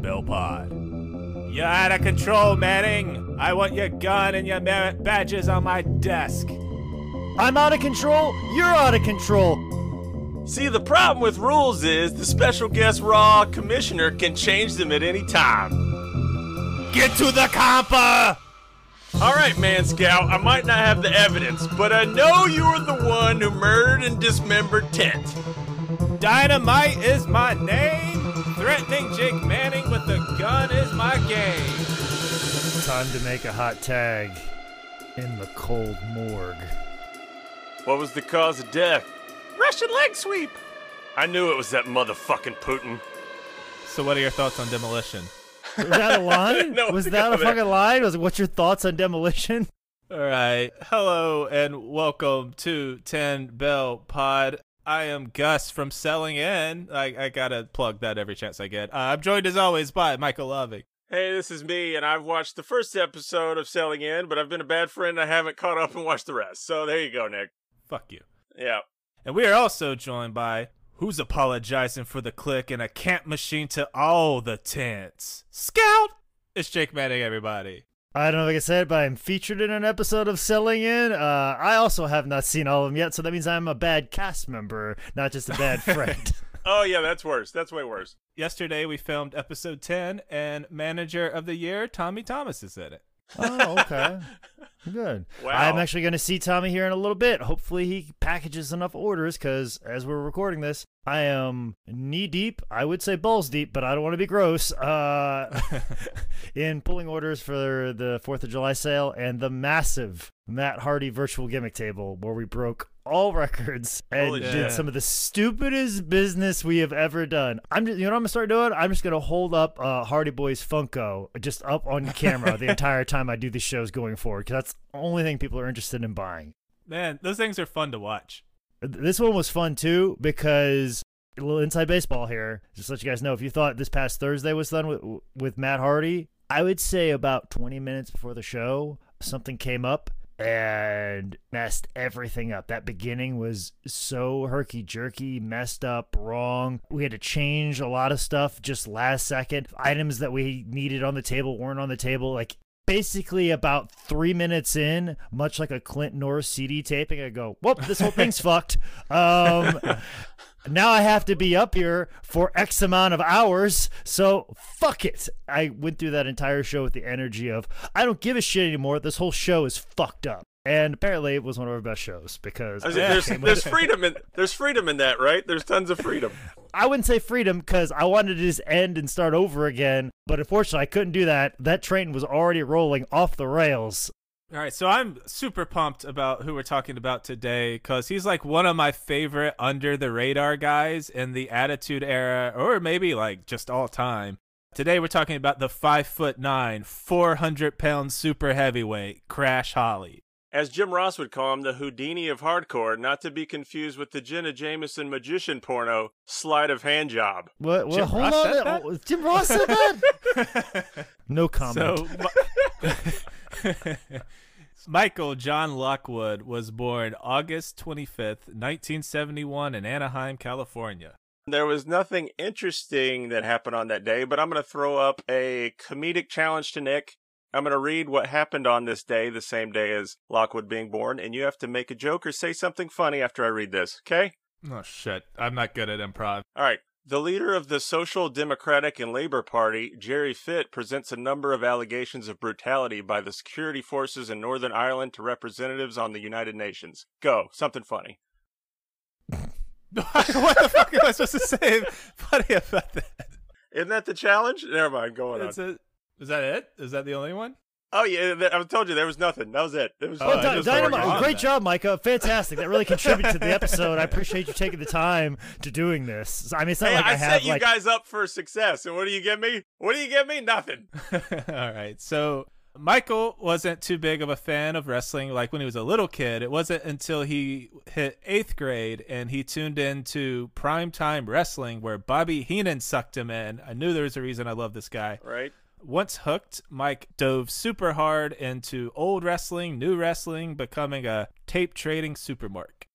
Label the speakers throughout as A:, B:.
A: Ten Bell Pod. You're out of control, Manning. I want your gun and your merit badges on my desk.
B: I'm out of control. You're out of control.
C: See, the problem with rules is the special guest Raw commissioner can change them at any time.
A: Get to the compa!
C: All right, Man Scout, I might not have the evidence, but I know you were the one who murdered and dismembered Tent.
A: Dynamite is my name. Threatening Jake Manning with a gun is my game.
B: Time to make a hot tag in the cold morgue.
C: What was the cause of death? Russian leg sweep. I knew it was that motherfucking Putin.
A: So, what are your thoughts on demolition?
B: Was that a line?
C: No,
B: was
C: no,
B: that a
C: man.
B: fucking line? Was what's your thoughts on demolition?
A: All right. Hello and welcome to 10 Bell Pod. I am Gus from Selling In. I, I gotta plug that every chance I get. Uh, I'm joined as always by Michael Loving.
C: Hey, this is me, and I've watched the first episode of Selling In, but I've been a bad friend. I haven't caught up and watched the rest. So there you go, Nick.
A: Fuck you.
C: Yeah.
A: And we are also joined by who's apologizing for the click and a camp machine to all the tents. Scout! It's Jake Manning, everybody.
B: I don't know if I can say it, but I'm featured in an episode of Selling In. Uh, I also have not seen all of them yet, so that means I'm a bad cast member, not just a bad friend.
C: Oh yeah, that's worse. That's way worse.
A: Yesterday we filmed episode 10, and manager of the year, Tommy Thomas, is in it.
B: Oh, okay. Good.
C: Wow.
B: I'm actually going to see Tommy here in a little bit. Hopefully, he packages enough orders because as we're recording this, I am knee deep. I would say balls deep, but I don't want to be gross. Uh, in pulling orders for the 4th of July sale and the massive Matt Hardy virtual gimmick table where we broke all records and
C: Holy
B: did
A: shit.
B: some of the stupidest business we have ever done. I'm just, you know what I'm gonna start doing? I'm just gonna hold up uh, Hardy Boys Funko just up on camera the entire time I do these shows going forward because that's the only thing people are interested in buying.
A: Man, those things are fun to watch.
B: This one was fun too because a little inside baseball here. Just to let you guys know, if you thought this past Thursday was done with with Matt Hardy, I would say about 20 minutes before the show, something came up and messed everything up. That beginning was so herky jerky, messed up, wrong. We had to change a lot of stuff just last second. Items that we needed on the table weren't on the table. Like basically about three minutes in, much like a Clint Norris CD taping, I go, "Whoop, this whole thing's fucked." Um, now I have to be up here for X amount of hours, so fuck it. I went through that entire show with the energy of I don't give a shit anymore. This whole show is fucked up. And apparently, it was one of our best shows because
C: I there's there's freedom in there's freedom in that, right? There's tons of freedom.
B: I wouldn't say freedom because I wanted to just end and start over again, but unfortunately, I couldn't do that. That train was already rolling off the rails.
A: All right, so I'm super pumped about who we're talking about today because he's like one of my favorite under the radar guys in the Attitude Era, or maybe like just all time. Today we're talking about the five foot nine, four hundred pound super heavyweight Crash Holly.
C: As Jim Ross would call him, the Houdini of hardcore, not to be confused with the Jenna Jameson magician porno, Sleight of Hand Job.
B: What? what
A: Jim
B: hold
A: Ross
B: on.
A: said that?
B: Oh, Jim Ross said that? no comment.
A: So, Mi- Michael John Lockwood was born August 25th, 1971, in Anaheim, California.
C: There was nothing interesting that happened on that day, but I'm going to throw up a comedic challenge to Nick. I'm going to read what happened on this day, the same day as Lockwood being born, and you have to make a joke or say something funny after I read this, okay?
A: Oh, shit. I'm not good at improv.
C: All right. The leader of the Social Democratic and Labor Party, Gerry Fitt, presents a number of allegations of brutality by the security forces in Northern Ireland to representatives on the United Nations. Go. Something funny.
A: what the fuck am I supposed to say funny about that?
C: Isn't that the challenge? Never mind. Going on.
A: A, is that it? Is that the only one?
C: Oh yeah, I told you there was nothing. That was it. It was.
A: Oh, I
B: Dy- Dynamite.
A: forgot
B: Great job, Micah. Fantastic. That really contributed to the episode. I appreciate you taking the time to doing this. I mean, it's not
C: Hey,
B: like
C: I,
B: I, have
C: set you
B: like
C: guys up for success, and what do you give me? What do you give me? Nothing.
A: All right. So Michael wasn't too big of a fan of wrestling like when he was a little kid. It wasn't until he hit eighth grade and he tuned into primetime wrestling where Bobby Heenan sucked him in. I knew there was a reason I love this guy.
C: Right.
A: Once hooked, Mike dove super hard into old wrestling, new wrestling, becoming a tape trading supermark.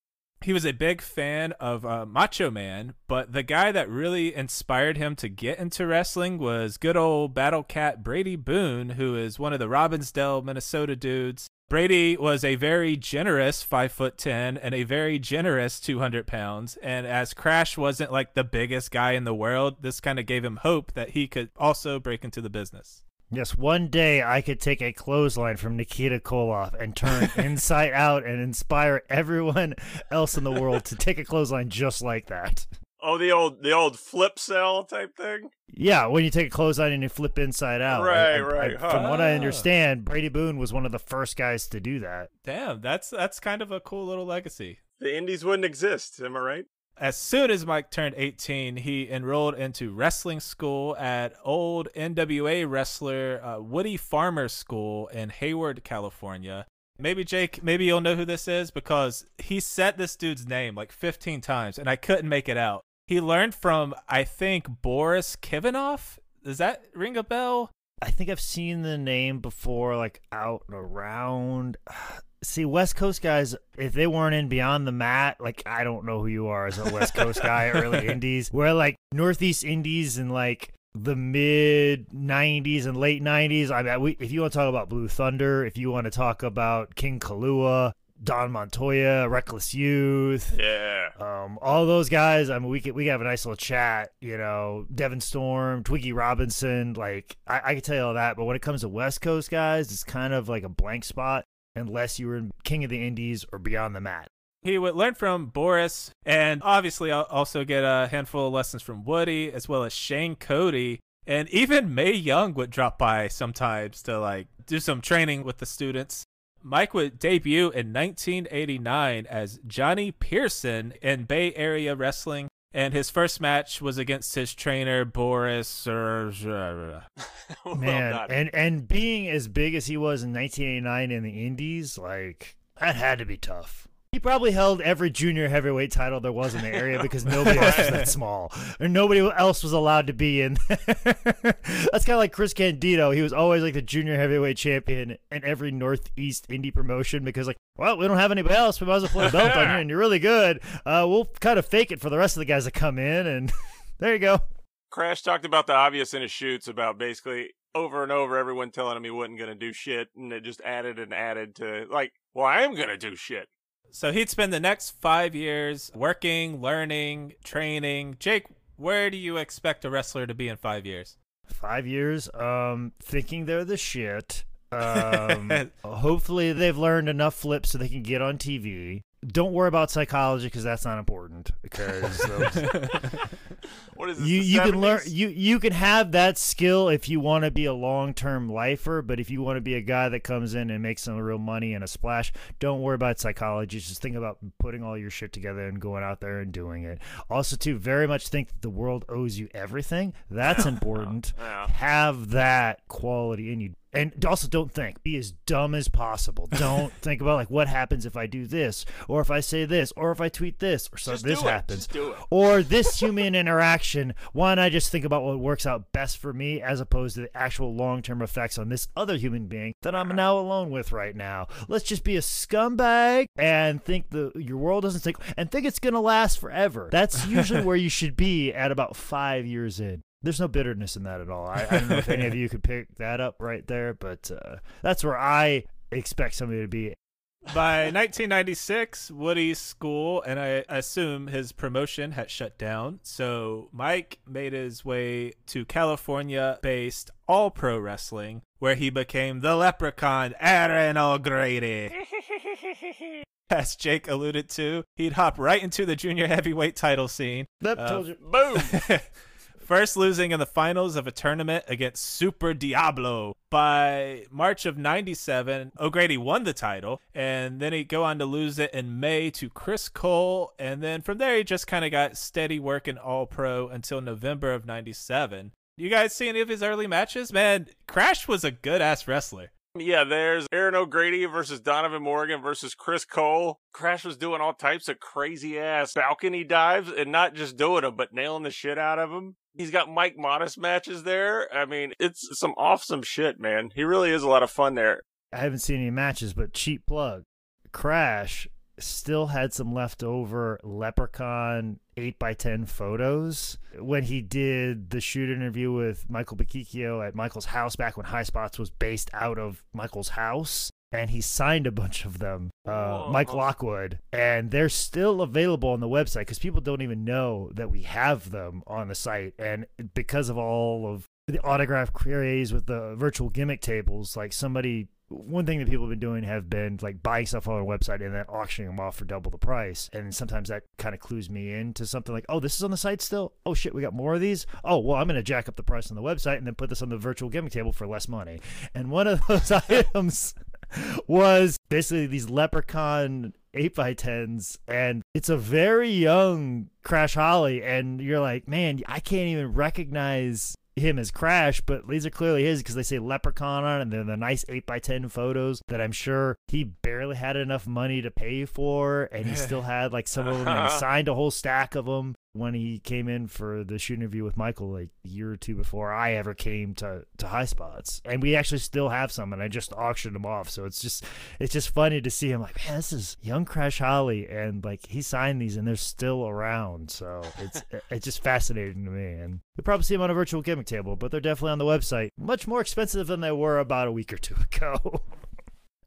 A: He was a big fan of uh, Macho Man, but the guy that really inspired him to get into wrestling was good old Battle Kat Brady Boone, who is one of the Robbinsdale, Minnesota dudes. Brady was a very generous five foot ten and a very generous two hundred pounds. And as Crash wasn't like the biggest guy in the world, this kind of gave him hope that he could also break into the business.
B: Yes, one day I could take a clothesline from Nikita Koloff and turn inside out and inspire everyone else in the world to take a clothesline just like that.
C: Oh, the old the old flip cell type thing.
B: Yeah, when you take a clothesline and you flip inside out.
C: Right,
B: I- I-
C: right,
B: I-
C: huh.
B: From what I understand, Brady Boone was one of the first guys to do that.
A: Damn, that's that's kind of a cool little legacy.
C: The indies wouldn't exist. Am I right?
A: As soon as Mike turned 18, he enrolled into wrestling school at old NWA wrestler uh, Woody Farmer School in Hayward, California. Maybe Jake, maybe you'll know who this is because he said this dude's name like 15 times and I couldn't make it out. He learned from, I think, Boris Kivanoff. Does that ring a bell?
B: I think I've seen the name before, like out and around. See, West Coast guys, if they weren't in Beyond the Mat, like I don't know who you are as a West Coast guy, early Indies. Where like Northeast Indies and like the mid '90s and late '90s. I mean, we, if you want to talk about Blue Thunder, if you want to talk about King Kaluha, Don Montoya, Reckless Youth,
C: Yeah.
B: um, all those guys. I mean, we could we could have a nice little chat. You know, Devon Storm, Twiggy Robinson. Like I, I could tell you all that, but when it comes to West Coast guys, it's kind of like a blank spot unless you were in King of the Indies or Beyond the Mat.
A: He would learn from Boris and obviously also get a handful of lessons from Woody as well as Shane Cody. And even Mae Young would drop by sometimes to like do some training with the students. Mike would debut in 1989 as Johnny Pearson in Bay Area Wrestling. And his first match was against his trainer, Boris.
C: Well
B: Man,
C: done.
B: and and being as big as he was in 1989 in the Indies, like that had to be tough. He probably held every junior heavyweight title there was in the area because nobody else was that small, or nobody else was allowed to be in. That's kind of like Chris Candido. He was always like the junior heavyweight champion in every Northeast indie promotion because, like, well, we don't have anybody else. We might as well put a belt on you, and you're really good. Uh, we'll kind of fake it for the rest of the guys that come in, and there you go.
C: Crash talked about the obvious in his shoots about basically over and over everyone telling him he wasn't going to do shit, and it just added and added to like, well, I am going to do shit.
A: So he'd spend the next five years working, learning, training. Jake, where do you expect a wrestler to be in five years?
B: Five years, um, thinking they're the shit. Um, hopefully they've learned enough flips so they can get on TV. Don't worry about psychology because that's not important. Because those-
C: What is this?
B: you you can learn you you can have that skill if you want to be a long term lifer. But if you want to be a guy that comes in and makes some real money and a splash, don't worry about psychology. Just think about putting all your shit together and going out there and doing it. Also, too, very much think that the world owes you everything. That's important.
C: Yeah.
B: have that quality in you. And also don't think. Be as dumb as possible. Don't think about like what happens if I do this, or if I say this, or if I tweet this, or so this happens.
C: Just do it.
B: Or this human interaction. Why not I just think about what works out best for me as opposed to the actual long term effects on this other human being that I'm now alone with right now? Let's just be a scumbag and think the your world doesn't take and think it's gonna last forever. That's usually where you should be at about five years in. There's no bitterness in that at all. I, I don't know if any of you could pick that up right there, but uh, that's where I expect somebody to be.
A: By 1996, Woody's school and I assume his promotion had shut down. So Mike made his way to California based All Pro Wrestling, where he became the leprechaun Erin O'Grady. As Jake alluded to, he'd hop right into the junior heavyweight title scene.
B: That
A: Uh,
B: told you.
C: Boom.
A: First losing in the finals of a tournament against Super Diablo. By March of 97, O'Grady won the title, and then he'd go on to lose it in May to Chris Cole, and then from there he just kind of got steady working all pro until November of 97. You guys see any of his early matches? Man, Crash was a good ass wrestler.
C: Yeah, there's Erin O'Grady versus Donovan Morgan versus Chris Cole. Crash was doing all types of crazy ass balcony dives and not just doing them, but nailing the shit out of them. He's got Mike Modest matches there. I mean, it's some awesome shit, man. He really is a lot of fun there.
B: I haven't seen any matches, but cheap plug. Crash still had some leftover Leprechaun 8x10 photos when he did the shoot interview with Michael Bochicchio at Michael's house back when High Spots was based out of Michael's house. And he signed a bunch of them, uh, Mike Lockwood, and they're still available on the website because people don't even know that we have them on the site. And because of all of the autograph craze with the virtual gimmick tables, like somebody one thing that people have been doing have been like buying stuff on a website and then auctioning them off for double the price. And sometimes that kind of clues me into something like, oh, this is on the site still. Oh shit, we got more of these. Oh well, I'm gonna jack up the price on the website and then put this on the virtual gimmick table for less money. And one of those items was basically these leprechaun 8x10s and it's a very young crash holly and you're like man i can't even recognize him as Crash, but these are clearly his because they say Leprechaun on it, and they're the nice 8x10 photos that I'm sure he barely had enough money to pay for, and he still had like some of them, and he signed a whole stack of them when he came in for the shoot interview with Michael like a year or two before I ever came to to High Spots, and we actually still have some, and I just auctioned them off. So it's just it's just funny to see him like, man, this is young Crash Holly, and like he signed these, and they're still around. So it's it's just fascinating to me, and we probably see them on a virtual gimmick table, but they're definitely on the website. Much more expensive than they were about a week or two ago.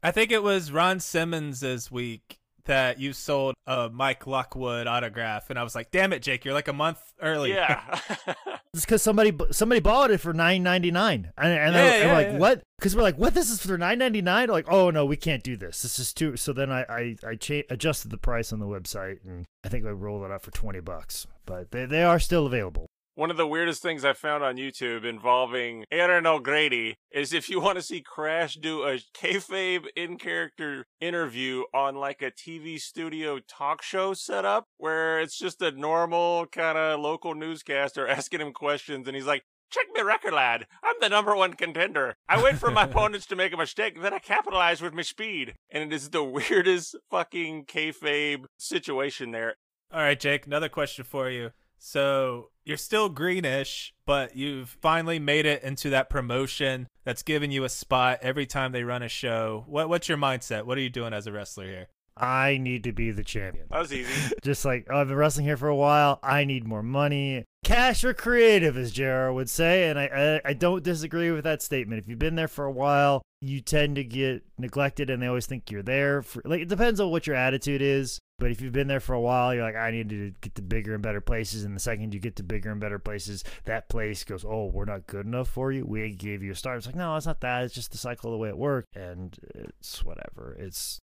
A: I think it was Ron Simmons's week that you sold a Mike Lockwood autograph, and I was like, "Damn it, Jake, you're like a month early."
C: Yeah.
B: it's because somebody somebody bought it for nine ninety nine, and, and
A: Yeah,
B: they're,
A: yeah,
B: like,
A: yeah.
B: "What?" Because we're like, "What? This is for nine ninety nine? Like, oh no, we can't do this. This is too." So then I I, I cha- adjusted the price on the website, and I think I rolled it up for twenty bucks. But they they are still available.
C: One of the weirdest things I found on YouTube involving Erin O'Grady is if you want to see Crash do a kayfabe in character interview on like a TV studio talk show setup where it's just a normal kind of local newscaster asking him questions and he's like, Check me record, lad. I'm the number one contender. I wait for my opponents to make a mistake, then I capitalize with my speed. And it is the weirdest fucking kayfabe situation there.
A: All right, Jake, another question for you. So you're still greenish, but you've finally made it into that promotion that's giving you a spot every time they run a show. What what's your mindset? What are you doing as a wrestler here?
B: I need to be the champion.
C: That was easy.
B: Just like oh, I've been wrestling here for a while, I need more money. Cash or creative, as JR would say, and I, I I don't disagree with that statement. If you've been there for a while, you tend to get neglected, and they always think you're there. For, like it depends on what your attitude is. But if you've been there for a while, you're like, I need to get to bigger and better places. And the second you get to bigger and better places, that place goes, Oh, we're not good enough for you. We gave you a start. It's like, no, it's not that. It's just the cycle of the way it works. And it's whatever. It's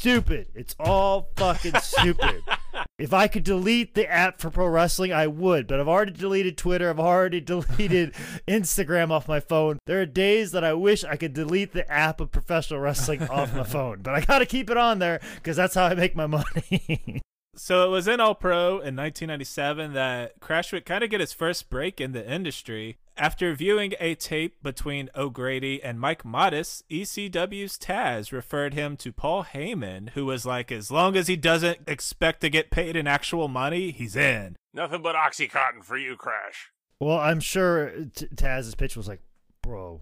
B: stupid. It's all fucking stupid. If I could delete the app for pro wrestling, I would, but I've already deleted Twitter. I've already deleted Instagram off my phone. There are days that I wish I could delete the app of professional wrestling off my phone, but I got to keep it on there because that's how I make my money.
A: So it was in All Pro in 1997 that Crash would kind of get his first break in the industry. After viewing a tape between O'Grady and Mike Modest, ECW's Taz referred him to Paul Heyman, who was like, as long as he doesn't expect to get paid in actual money, he's in.
C: Nothing but Oxycontin for you, Crash.
B: well, I'm sure T- Taz's pitch was like, bro,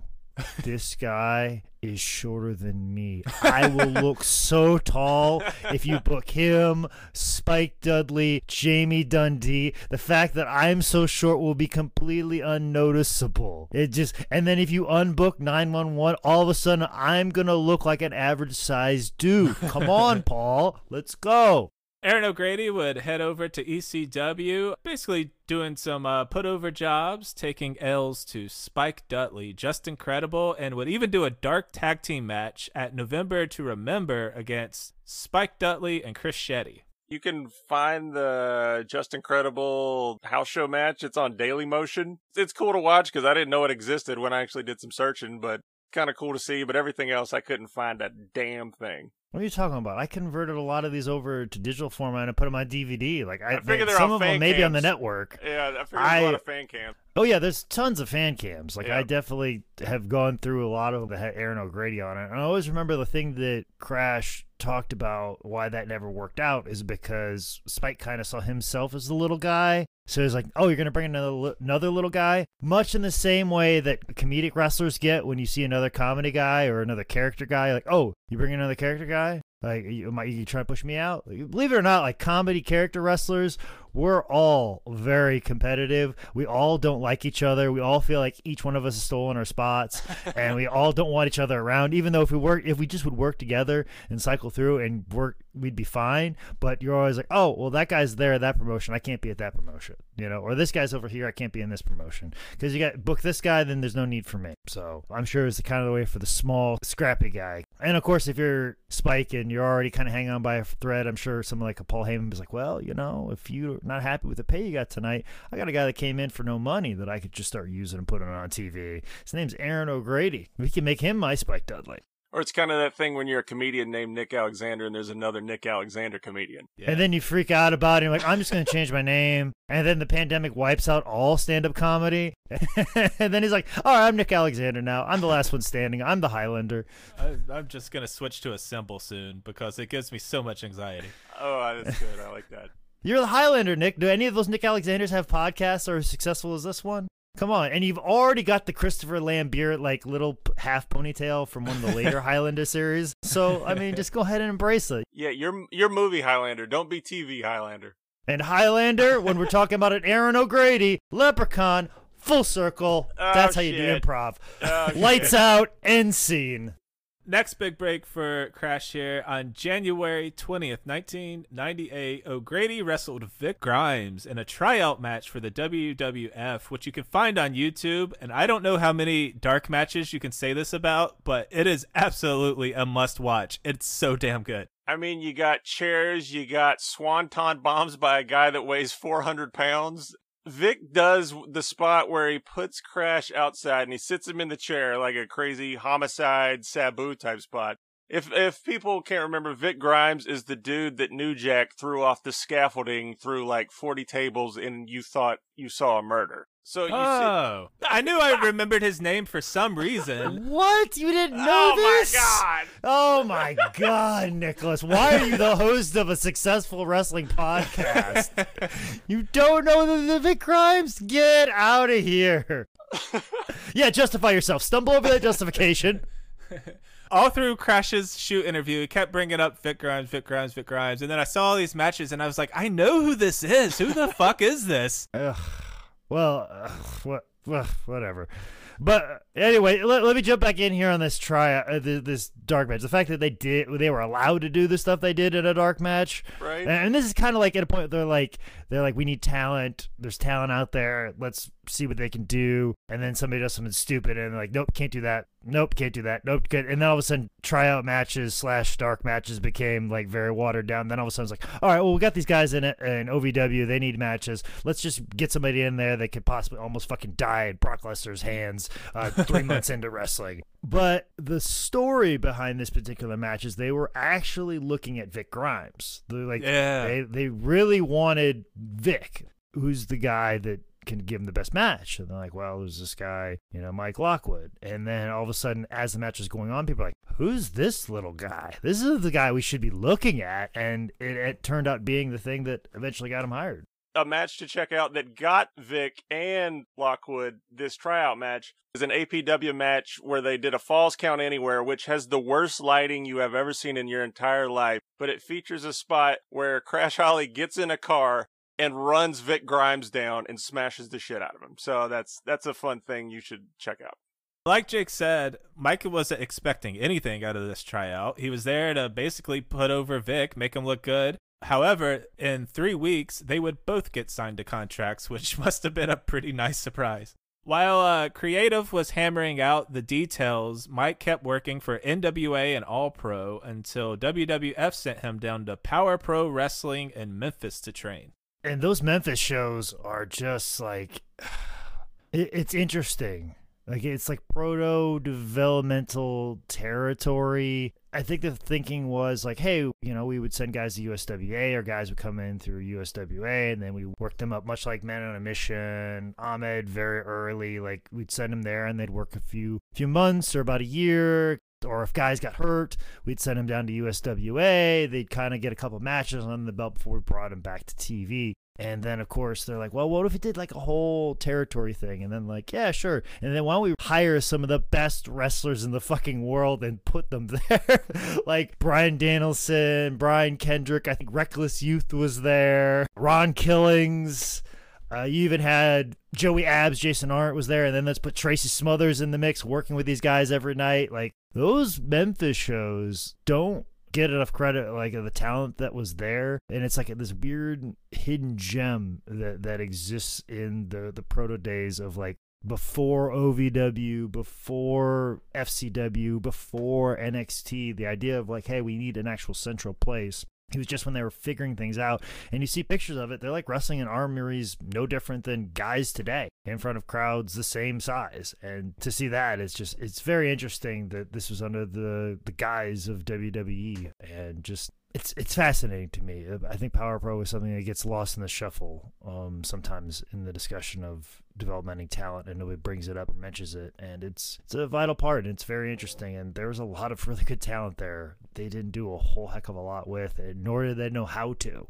B: this guy is shorter than me. I will look so tall if you book him, Spike Dudley, Jamie Dundee. The fact that I'm so short will be completely unnoticeable. It just and then if you unbook 911, all of a sudden I'm going to look like an average sized dude. Come on, Paul. Let's go.
A: Erin O'Grady would head over to ECW, basically doing some uh, jobs, taking L's to Spike Dudley, just incredible, and would even do a dark tag team match at November to Remember against Spike Dudley and Chris Chetti.
C: You can find the Just Incredible house show match. It's on Daily Motion. It's cool to watch because I didn't know it existed when I actually did some searching, but kind of cool to see. But everything else, I couldn't find that damn thing.
B: What are you talking about? I converted a lot of these over to digital format and put them on DVD. Like I,
C: I figure they're
B: some of them maybe on the network.
C: Yeah, I figured
B: I-
C: a lot of fan cams.
B: Oh yeah, there's tons of fan cams. Like I definitely have gone through a lot of them that had Erin O'Grady on it. And I always remember the thing that Crash talked about why that never worked out is because Spike kind of saw himself as the little guy. So he's like, "Oh, you're gonna bring another another little guy," much in the same way that comedic wrestlers get when you see another comedy guy or another character guy. Like, "Oh, you bring another character guy? Like, you, am I, you trying to push me out? Believe it or not, like comedy character wrestlers, we're all very competitive. We all don't like each other. We all feel like each one of us has stolen our spots, and we all don't want each other around. Even though if we work, if we just would work together and cycle through and work, we'd be fine. But you're always like, oh, well, that guy's there at that promotion. I can't be at that promotion, you know, or this guy's over here. I can't be in this promotion because you got book this guy, then there's no need for me. So I'm sure it's the kind of the way for the small, scrappy guy. And of course, if you're Spike and you're already kind of hanging on by a thread, I'm sure someone like a Paul Heyman is like, well, you know, if you're not happy with the pay you got tonight, I got a guy that came in for no money that I could just start using and putting on TV. His name's Erin O'Grady. We can make him my Spike Dudley.
C: Or it's kind of that thing when you're a comedian named Nick Alexander and there's another Nick Alexander comedian.
B: Yeah. And then you freak out about it. You're like, I'm just going to change my name. And then the pandemic wipes out all stand up comedy. and then he's like, all right, I'm Nick Alexander now. I'm the last one standing. I'm the Highlander.
A: I, I'm just going to switch to a symbol soon because it gives me so much anxiety.
C: Oh, that's good. I like that.
B: You're the Highlander, Nick. Do any of those Nick Alexanders have podcasts that are as successful as this one? Come on, and you've already got the Christopher Lambert like little half ponytail from one of the later Highlander series. So I mean, just go ahead and embrace it.
C: Yeah, you're you're movie Highlander. Don't be TV Highlander.
B: And Highlander, when we're talking about an Erin O'Grady, Leprechaun, full circle.
C: Oh,
B: That's how
C: shit.
B: you do improv.
C: Oh,
B: Lights
C: shit.
B: out, end scene.
A: Next big break for Crash here on January 20th, 1998. O'Grady wrestled Vic Grimes in a tryout match for the WWF, which you can find on YouTube. And I don't know how many dark matches you can say this about, but it is absolutely a must watch. It's so damn good.
C: I mean, you got chairs, you got swanton bombs by a guy that weighs 400 pounds. Vic does the spot where he puts Crash outside and he sits him in the chair like a crazy homicide Sabu type spot. If if people can't remember, Vic Grimes is the dude that New Jack threw off the scaffolding through like 40 tables and you thought you saw a murder. So you see,
A: Oh, I knew I remembered his name for some reason.
B: What? You didn't know
C: oh
B: this?
C: Oh my god!
B: Oh my God, Nicholas! Why are you the host of a successful wrestling podcast? you don't know the, the Vic Grimes? Get out of here! yeah, justify yourself. Stumble over that justification.
A: all through Crash's shoot interview, he kept bringing up Vic Grimes, Vic Grimes, Vic Grimes, and then I saw all these matches, and I was like, I know who this is. Who the fuck is this?
B: Ugh. Well, ugh, what, ugh, whatever. But anyway, let, let me jump back in here on this try uh, th- this dark match. The fact that they did they were allowed to do the stuff they did in a dark match,
C: Right.
B: And, and this is kind of like at a point they're like they're like we need talent. There's talent out there. Let's see what they can do. And then somebody does something stupid and they're like, nope, can't do that. Nope, can't do that. Nope, good. And then all of a sudden, tryout matches slash dark matches became like very watered down. Then all of a sudden, it's like, all right, well, we got these guys in it in OVW. They need matches. Let's just get somebody in there that could possibly almost fucking die in Brock Lesnar's hands uh, three months into wrestling. But the story behind this particular match is they were actually looking at Vic Grimes. They're like,
A: Yeah.
B: they they really wanted Vic, who's the guy that can give him the best match. And they're like, well, there's this guy, you know, Mike Lockwood. And then all of a sudden, as the match is going on, people are like, who's this little guy? This is the guy we should be looking at. And it, it turned out being the thing that eventually got him hired.
C: A match to check out that got Vic and Lockwood this tryout match is an APW match where they did a falls count anywhere, which has the worst lighting you have ever seen in your entire life. But it features a spot where Crash Holly gets in a car and runs Vic Grimes down and smashes the shit out of him. So that's that's a fun thing you should check out.
A: Like Jake said, Mike wasn't expecting anything out of this tryout. He was there to basically put over Vic, make him look good. However, in three weeks, they would both get signed to contracts, which must have been a pretty nice surprise. While uh, Creative was hammering out the details, Mike kept working for NWA and All Pro until WWF sent him down to Power Pro Wrestling in Memphis to train.
B: And those Memphis shows are just like, it, it's interesting. Like it's like proto developmental territory. I think the thinking was like, hey, you know, we would send guys to USWA, or guys would come in through USWA, and then we work them up, much like Men on a Mission. Ahmed very early, like we'd send them there, and they'd work a few few months or about a year. Or if guys got hurt, we'd send them down to USWA. They'd kind of get a couple matches on the belt before we brought them back to TV. And then, of course, they're like, well, what if we did like a whole territory thing? And then, like, yeah, sure. And then why don't we hire some of the best wrestlers in the fucking world and put them there? like Bryan Danielson, Brian Kendrick, I think Reckless Youth was there, Ron Killings. Uh, you even had Joey Abs, Jason Arndt was there, and then let's put Tracy Smothers in the mix, working with these guys every night. Like those Memphis shows don't get enough credit, like the talent that was there, and it's like this weird hidden gem that that exists in the the proto days of like before OVW, before FCW, before NXT. The idea of like, hey, we need an actual central place it was just when they were figuring things out. And you see pictures of it, they're like wrestling in armories no different than guys today in front of crowds the same size. And to see that, it's just, it's very interesting that this was under the, the guise of WWE and just it's it's fascinating to me. I think Power Pro is something that gets lost in the shuffle um, sometimes in the discussion of developmenting talent, and nobody brings it up or mentions it. And it's it's a vital part, and it's very interesting. And there was a lot of really good talent there. They didn't do a whole heck of a lot with it, nor did they know how to.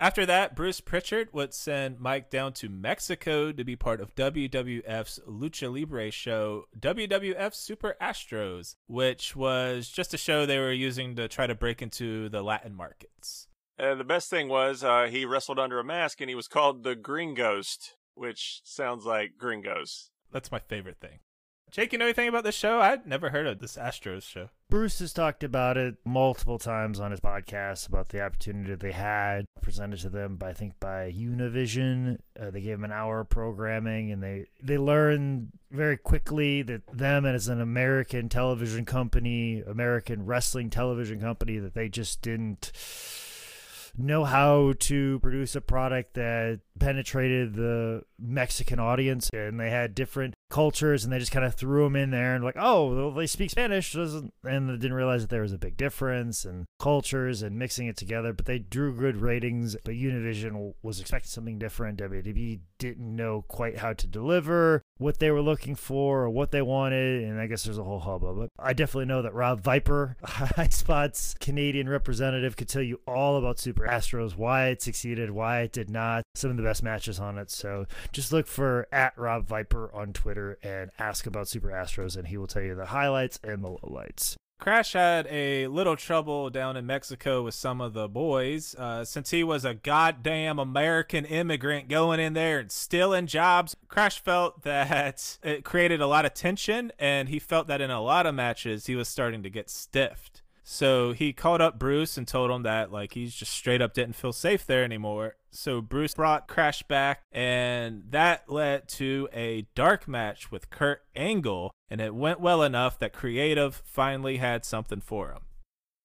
A: After that, Bruce Prichard would send Mike down to Mexico to be part of WWF's Lucha Libre show, WWF Super Astros, which was just a show they were using to try to break into the Latin markets.
C: Uh, the best thing was uh, he wrestled under a mask and he was called the Green Ghost, which sounds like Gringos.
A: That's my favorite thing. Jake, you know anything about this show? I'd never heard of this Astros show.
B: Bruce has talked about it multiple times on his podcast about the opportunity they had presented to them by I think by Univision. Uh, they gave them an hour of programming, and they they learned very quickly that them as an American television company, American wrestling television company, that they just didn't know how to produce a product that penetrated the Mexican audience and they had different cultures and they just kind of threw them in there and like oh they speak Spanish and they didn't realize that there was a big difference and cultures and mixing it together but they drew good ratings but Univision was expecting something different WWE didn't know quite how to deliver what they were looking for or what they wanted and I guess there's a whole hubbub but I definitely know that Rob Viper High Spots Canadian representative could tell you all about Super Astros why it succeeded why it did not some of the best matches on it. So just look for at Rob Viper on Twitter and ask about Super Astros, and he will tell you the highlights and the lowlights.
A: Crash had a little trouble down in Mexico with some of the boys uh, since he was a goddamn American immigrant going in there and stealing jobs. Crash felt that it created a lot of tension, and he felt that in a lot of matches he was starting to get stiffed. So he called up Bruce and told him that like he's just straight up didn't feel safe there anymore. So Bruce brought Crash back and that led to a dark match with Kurt Angle and it went well enough that Creative finally had something for him.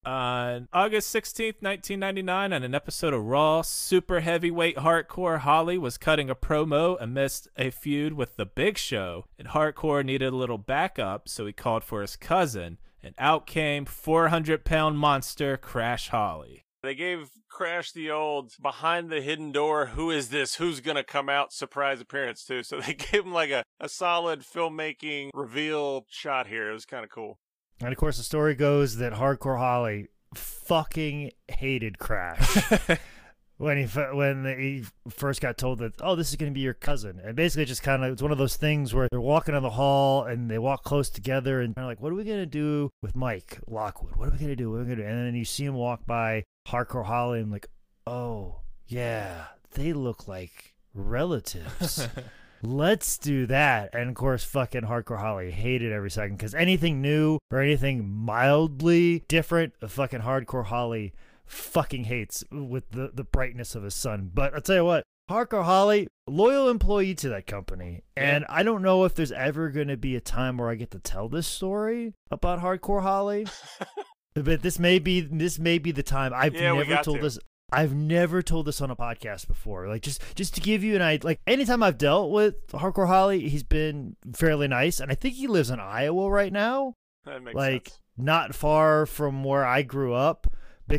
A: On August 16th, 1999, on an episode of Raw, super heavyweight hardcore Holly was cutting a promo amidst a feud with The Big Show, and hardcore needed a little backup, so he called for his cousin, and out came 400 pound monster Crash Holly.
C: They gave Crash the old behind the hidden door, who is this? Who's going to come out surprise appearance too? So they gave him like a, a solid filmmaking reveal shot here. It was kind of cool.
B: And of course, the story goes that Hardcore Holly fucking hated Crash. when he when he first got told that oh this is going to be your cousin. And basically just kind of it's one of those things where they're walking on the hall and they walk close together and they're like what are we going to do with Mike Lockwood? What are we going to do? What are we going to do? And then you see him walk by Hardcore Holly and like oh yeah they look like relatives. Let's do that. And of course, fucking Hardcore Holly hated every second because anything new or anything mildly different, fucking Hardcore Holly fucking hates with the, the brightness of his sun. But I'll tell you what, Hardcore Holly, loyal employee to that company. And I don't know if there's ever going to be a time where I get to tell this story about Hardcore Holly. but this may be this may be the time. I've
C: Yeah,
B: never told
C: to.
B: this I've never told this on a podcast before. Like just just to give you an idea, like anytime I've dealt with Hardcore Holly, he's been fairly nice, and I think he lives in Iowa right now,
C: That makes
B: like
C: sense.
B: not far from where I grew up,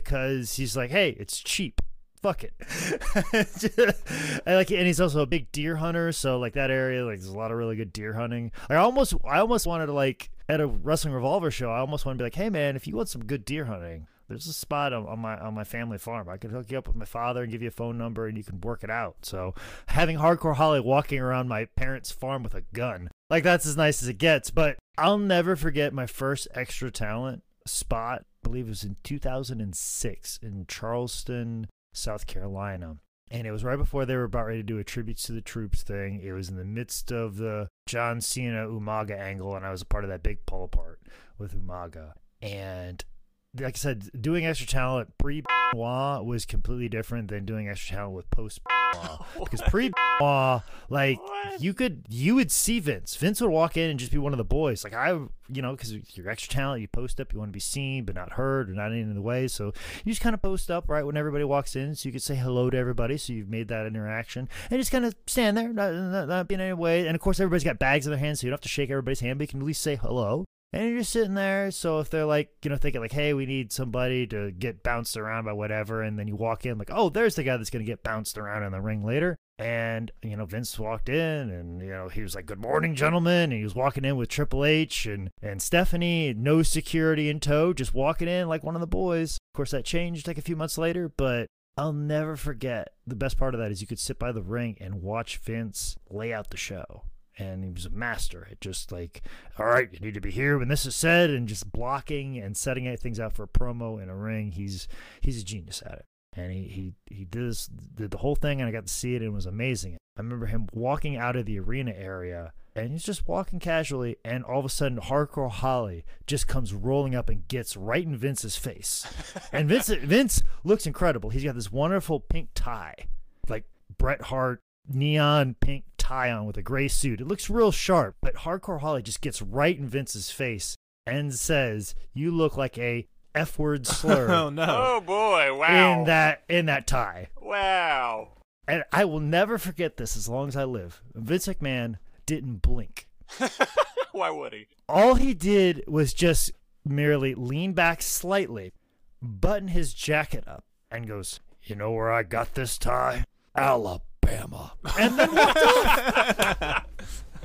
B: because he's like, hey, it's cheap. Fuck it. I like, and he's also a big deer hunter, so like that area, like there's a lot of really good deer hunting. Like I almost, I almost wanted to like at a wrestling revolver show, I almost want to be like, hey man, if you want some good deer hunting, there's a spot on, on my on my family farm. I could hook you up with my father and give you a phone number, and you can work it out. So having hardcore Holly walking around my parents' farm with a gun, like that's as nice as it gets. But I'll never forget my first extra talent spot. Believe it was in 2006 in Charleston, South Carolina. And it was right before they were about ready to do a tributes to the troops thing. It was in the midst of the John Cena Umaga angle, and I was a part of that big pull apart with Umaga. And like I said, doing extra talent pre was completely different than doing extra talent with post because pre like
C: What?
B: you could you would see Vince. Vince would walk in and just be one of the boys. Like I, you know, because you're extra talent, you post up, you want to be seen but not heard or not in the way. So you just kind of post up right when everybody walks in, so you could say hello to everybody. So you've made that interaction and just kind of stand there, not, not, not being in any way. And of course, everybody's got bags in their hands, so you don't have to shake everybody's hand, but you can at least say hello. And you're just sitting there. So if they're like, you know, thinking like, hey, we need somebody to get bounced around by whatever, and then you walk in like, oh, there's the guy that's to get bounced around in the ring later. And, you know, Vince walked in and, you know, he was like, good morning, gentlemen. And he was walking in with Triple H and, and Stephanie, no security in tow, just walking in like one of the boys. Of course, that changed like a few months later, but I'll never forget the best part of that is you could sit by the ring and watch Vince lay out the show and he was a master at just like, all right, you need to be here when this is said, and just blocking and setting things out for a promo in a ring. He's he's a genius at it, and he he he did this, did the whole thing, and I got to see it, and it was amazing. I remember him walking out of the arena area. And he's just walking casually, and all of a sudden, Hardcore Holly just comes rolling up and gets right in Vince's face. and Vince, Vince looks incredible. He's got this wonderful pink tie, like Bret Hart neon pink tie on with a gray suit. It looks real sharp, but Hardcore Holly just gets right in Vince's face and says, "You look like a f-word slur
A: Oh no.
C: Oh boy! Wow!
B: in that in that tie."
C: wow!
B: And I will never forget this as long as I live. Vince McMahon didn't blink.
C: Why would he?
B: All he did was just merely lean back slightly, button his jacket up, and goes, "You know where I got this tie? Alabama." And then walked off.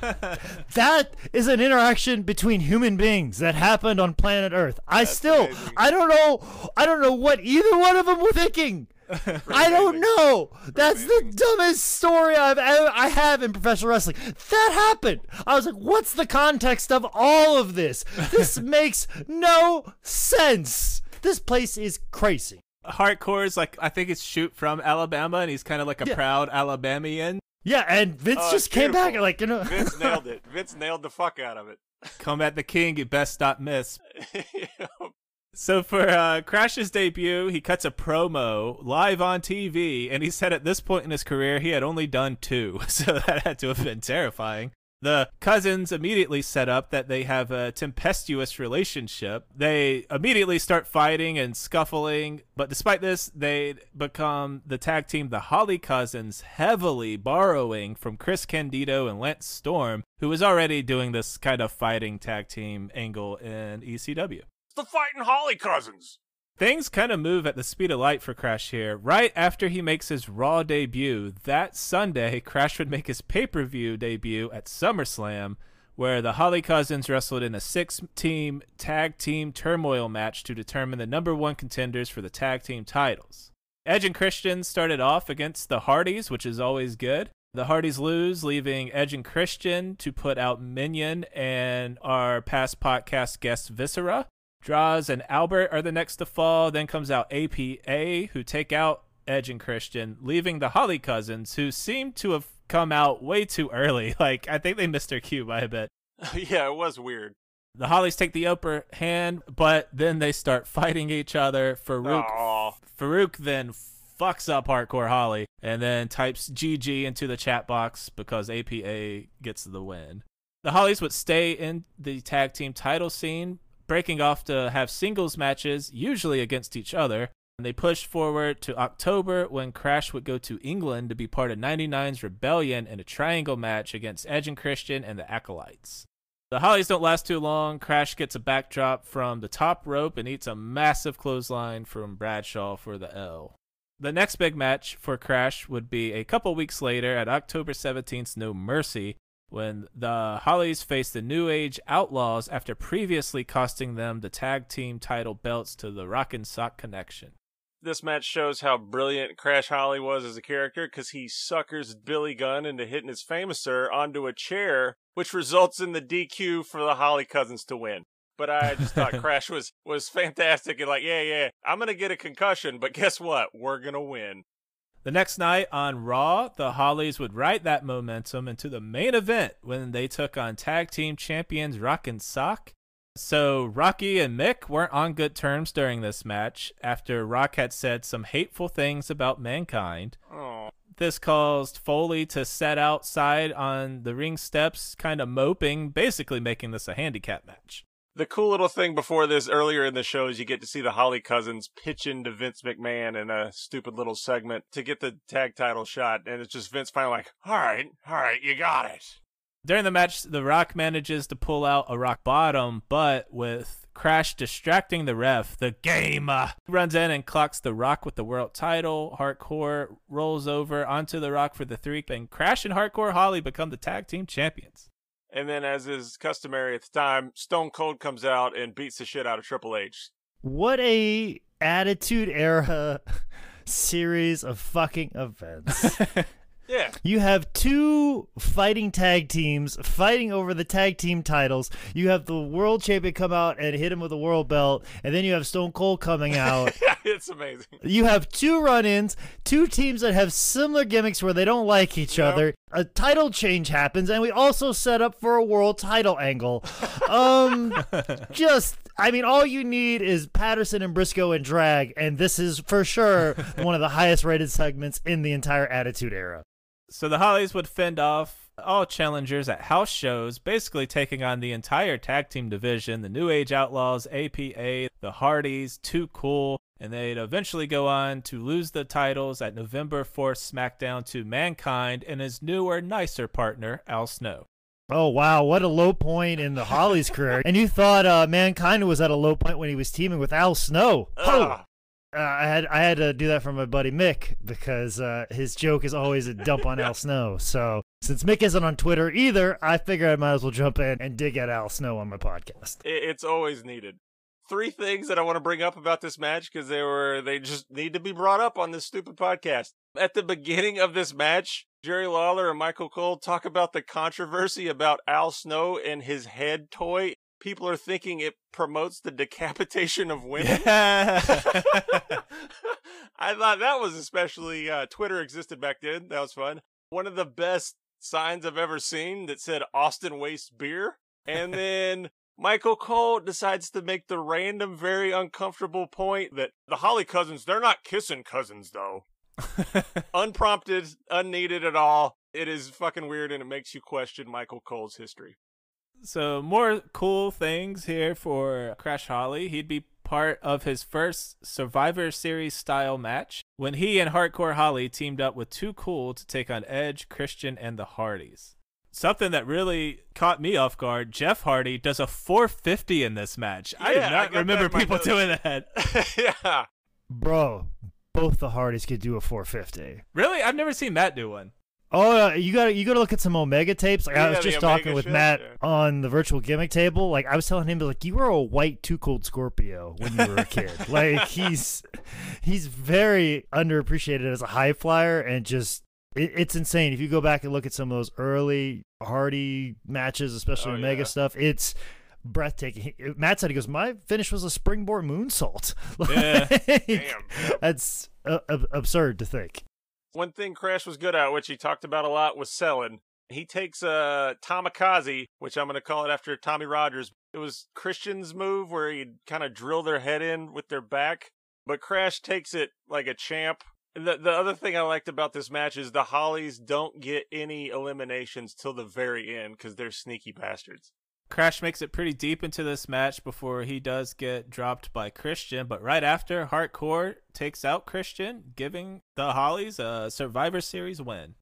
B: that is an interaction between human beings that happened on planet Earth. I still,
C: amazing.
B: I don't know, I don't know what either one of them were thinking. I don't know. That's the dumbest story I've ever, I have in professional wrestling. That happened. I was like, what's the context of all of this? This makes no sense. This place is crazy.
A: Hardcore is like I think it's shoot from Alabama, and he's kind of like a
B: Yeah.
A: proud Alabamian.
B: Yeah, and Vince
C: Oh,
B: just
C: it's
B: came back
C: beautiful.
B: like, you know,
C: Vince nailed it. Vince nailed the fuck out of it.
A: Come at the king, you best stop miss. So for uh, Crash's debut, he cuts a promo live on TV, and he said at this point in his career he had only done two, so that had to have been terrifying. The cousins immediately set up that they have a tempestuous relationship. They immediately start fighting and scuffling, but despite this, they become the tag team the Holly Cousins, heavily borrowing from Chris Candido and Lance Storm, who was already doing this kind of fighting tag team angle in ECW.
C: It's the fighting Holly cousins.
A: Things kind of move at the speed of light for Crash here. Right after he makes his Raw debut, that Sunday, Crash would make his pay per view debut at SummerSlam, where the Holly Cousins wrestled in a six team tag team turmoil match to determine the number one contenders for the tag team titles. Edge and Christian started off against the Hardys, which is always good. The Hardys lose, leaving Edge and Christian to put out Mideon and our past podcast guest Viscera. Droz and Albert are the next to fall. Then comes out APA, who take out Edge and Christian, leaving the Holly cousins, who seem to have come out way too early. Like, I think they missed their cue by a bit.
C: yeah, it was weird.
A: The Hollies take the upper hand, but then they start fighting each other. Farouk. Farouk then fucks up Hardcore Holly and then types GG into the chat box because APA gets the win. The Hollies would stay in the tag team title scene, breaking off to have singles matches, usually against each other. And they pushed forward to October when Crash would go to England to be part of 99's Rebellion in a triangle match against Edge and Christian and the Acolytes. The Hollies don't last too long. Crash gets a backdrop from the top rope and eats a massive clothesline from Bradshaw for the L. The next big match for Crash would be a couple weeks later at October 17th's No Mercy, when the Hollies faced the New Age Outlaws after previously costing them the tag team title belts to the Rock and Sock Connection.
C: This match shows how brilliant Crash Holly was as a character because he suckers Billy Gunn into hitting his Fameasser onto a chair, which results in the DQ for the Holly cousins to win. But I just thought Crash was was fantastic and like, yeah, yeah, I'm gonna get a concussion, but guess what? We're gonna win.
A: The next night on Raw, the Hollies would ride that momentum into the main event when they took on tag team champions Rock and Sock. So Rocky and Mick weren't on good terms during this match after Rock had said some hateful things about mankind.
C: Oh,
A: This caused Foley to set outside on the ring steps, kind of moping, basically making this a handicap match.
C: The cool little thing before this earlier in the show is you get to see the Holly cousins pitch into Vince McMahon in a stupid little segment to get the tag title shot, and it's just Vince finally like, all right, all right, you got it.
A: During the match, The Rock manages to pull out a rock bottom, but with Crash distracting the ref, the game uh, runs in and clocks The Rock with the world title. Hardcore rolls over onto The Rock for the three, and Crash and Hardcore Holly become the tag team champions.
C: And then, as is customary at the time, Stone Cold comes out and beats the shit out of Triple H.
B: What a attitude era series of fucking events.
C: Yeah.
B: You have two fighting tag teams fighting over the tag team titles. You have the world champion come out and hit him with a world belt, and then you have Stone Cold coming out.
C: it's amazing.
B: you have two run-ins, two teams that have similar gimmicks where they don't like each
C: Yep.
B: other. A title change happens, and we also set up for a world title angle. Um, just. I mean, all you need is Patterson and Briscoe and drag, and this is for sure one of the highest rated segments in the entire Attitude Era.
A: So the Hollies would fend off all challengers at house shows, basically taking on the entire tag team division the New Age Outlaws, APA, the Hardys, Too Cool, and they'd eventually go on to lose the titles at November 4th SmackDown to Mankind and his newer, nicer partner, Al Snow.
B: Oh wow, what a low point in the Hollies career! And you thought uh, Mankind was at a low point when he was teaming with Al Snow. Oh,
C: Ugh.
B: Uh, I had I had to do that for my buddy Mick because uh, his joke is always a dump on Al Snow. So since Mick isn't on Twitter either, I figure I might as well jump in and dig at Al Snow on my podcast.
C: It's always needed. Three things that I want to bring up about this match because they were they just need to be brought up on this stupid podcast. At the beginning of this match, Jerry Lawler and Michael Cole talk about the controversy about Al Snow and his head toy. People are thinking it promotes the decapitation of women. I thought that was especially uh, Twitter existed back then. That was fun. One of the best signs I've ever seen that said Austin wastes beer. And then Michael Cole decides to make the random, very uncomfortable point that the Holly cousins, they're not kissing cousins though. Unprompted, unneeded at all. It is fucking weird and it makes you question Michael Cole's history.
A: So more cool things here for Crash Holly. He'd be part of his first Survivor Series style match when he and Hardcore Holly teamed up with Too Cool to take on Edge, Christian, and the Hardys. Something that really caught me off guard, Jeff Hardy does a 450 in this match. I
C: Yeah,
A: did
C: I
A: not
C: got
A: remember
C: that in my
A: people
C: notes.
A: doing that.
C: yeah.
B: Bro, both the Hardys could do a 450.
A: Really? I've never seen Matt do one.
B: Oh, uh, you got to you got to look at some Omega tapes. Like I was just
C: Omega
B: talking with
C: shit,
B: Matt
C: yeah.
B: on the virtual gimmick table. Like I was telling him, like you were a white too cold Scorpio when you were a kid. like he's he's very underappreciated as a high flyer, and just it, it's insane. If you go back and look at some of those early Hardy matches, especially
C: Oh,
B: Omega
C: yeah.
B: stuff, it's breathtaking. He- Matt said he goes, my finish was a springboard moonsault.
A: Yeah.
B: Like,
C: Damn.
B: That's uh, ab- absurd to think.
C: One thing Crash was good at, which he talked about a lot, was selling. He takes a Tomikaze, which I'm going to call it after Tommy Rogers. It was Christian's move where he'd kind of drill their head in with their back, but Crash takes it like a champ. The the other thing I liked about this match is the Hollies don't get any eliminations till the very end because they're sneaky bastards.
A: Crash makes it pretty deep into this match before he does get dropped by Christian, but right after, Hardcore takes out Christian, giving the Hollies a Survivor Series win.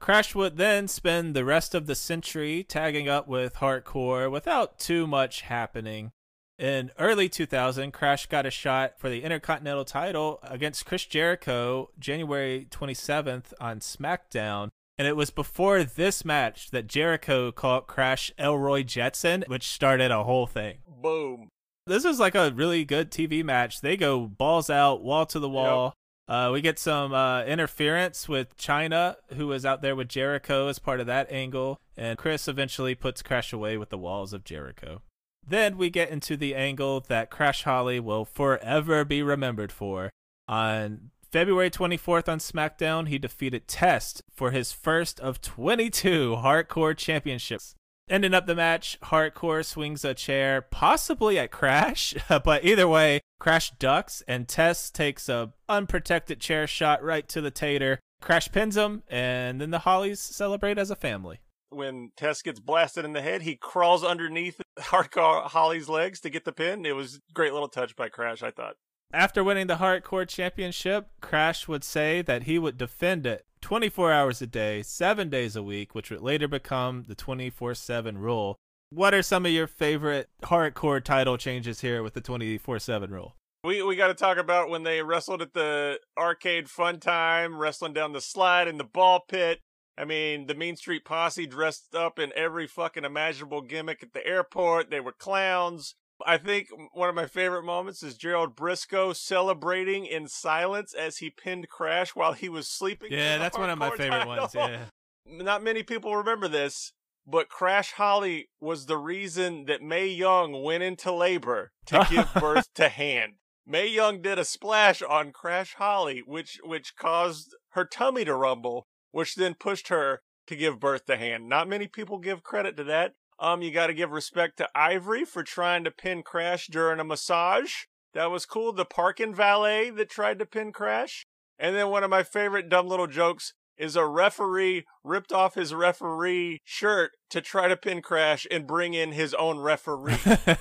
A: Crash would then spend the rest of the century tagging up with Hardcore without too much happening. In early 2000, Crash got a shot for the Intercontinental title against Chris Jericho January 27th on SmackDown. And it was before this match that Jericho caught Crash Elroy Jetson, which started a whole thing.
C: Boom.
A: This is like a really good TV match. They go balls out, wall to the wall. Uh, we get some uh, interference with Chyna, who was out there with Jericho as part of that angle, and Chris eventually puts Crash away with the walls of Jericho. Then we get into the angle that Crash Holly will forever be remembered for. On February 24th on SmackDown, he defeated Test for his first of 22 Hardcore Championships. Ending up the match, Hardcore swings a chair, possibly at Crash, but either way, Crash ducks and Test takes a unprotected chair shot right to the tater. Crash pins him, and then the Hollies celebrate as a family.
C: When Test gets blasted in the head, he crawls underneath Hardcore Holly's legs to get the pin. It was a great little touch by Crash, I thought.
A: After winning the Hardcore Championship, Crash would say that he would defend it 24 hours a day, seven days a week, which would later become the 24 7 rule. What are some of your favorite hardcore title changes here with the 24 7 rule?
C: We, we got to talk about when they wrestled at the arcade fun time, wrestling down the slide in the ball pit. I mean, the Mean Street Posse dressed up in every fucking imaginable gimmick at the airport. They were clowns. I think one of my favorite moments is Gerald Briscoe celebrating in silence as he pinned Crash while he was sleeping.
A: Yeah, that's one of my favorite
C: title.
A: ones. Yeah.
C: Not many people remember this, but Crash Holly was the reason that Mae Young went into labor to give birth to Hand. Mae Young did a splash on Crash Holly, which which caused her tummy to rumble, which then pushed her to give birth to Hand. Not many people give credit to that. Um, you got to give respect to Ivory for trying to pin Crash during a massage. That was cool. The parking valet that tried to pin Crash. And then one of my favorite dumb little jokes is a referee ripped off his referee shirt to try to pin Crash and bring in his own referee.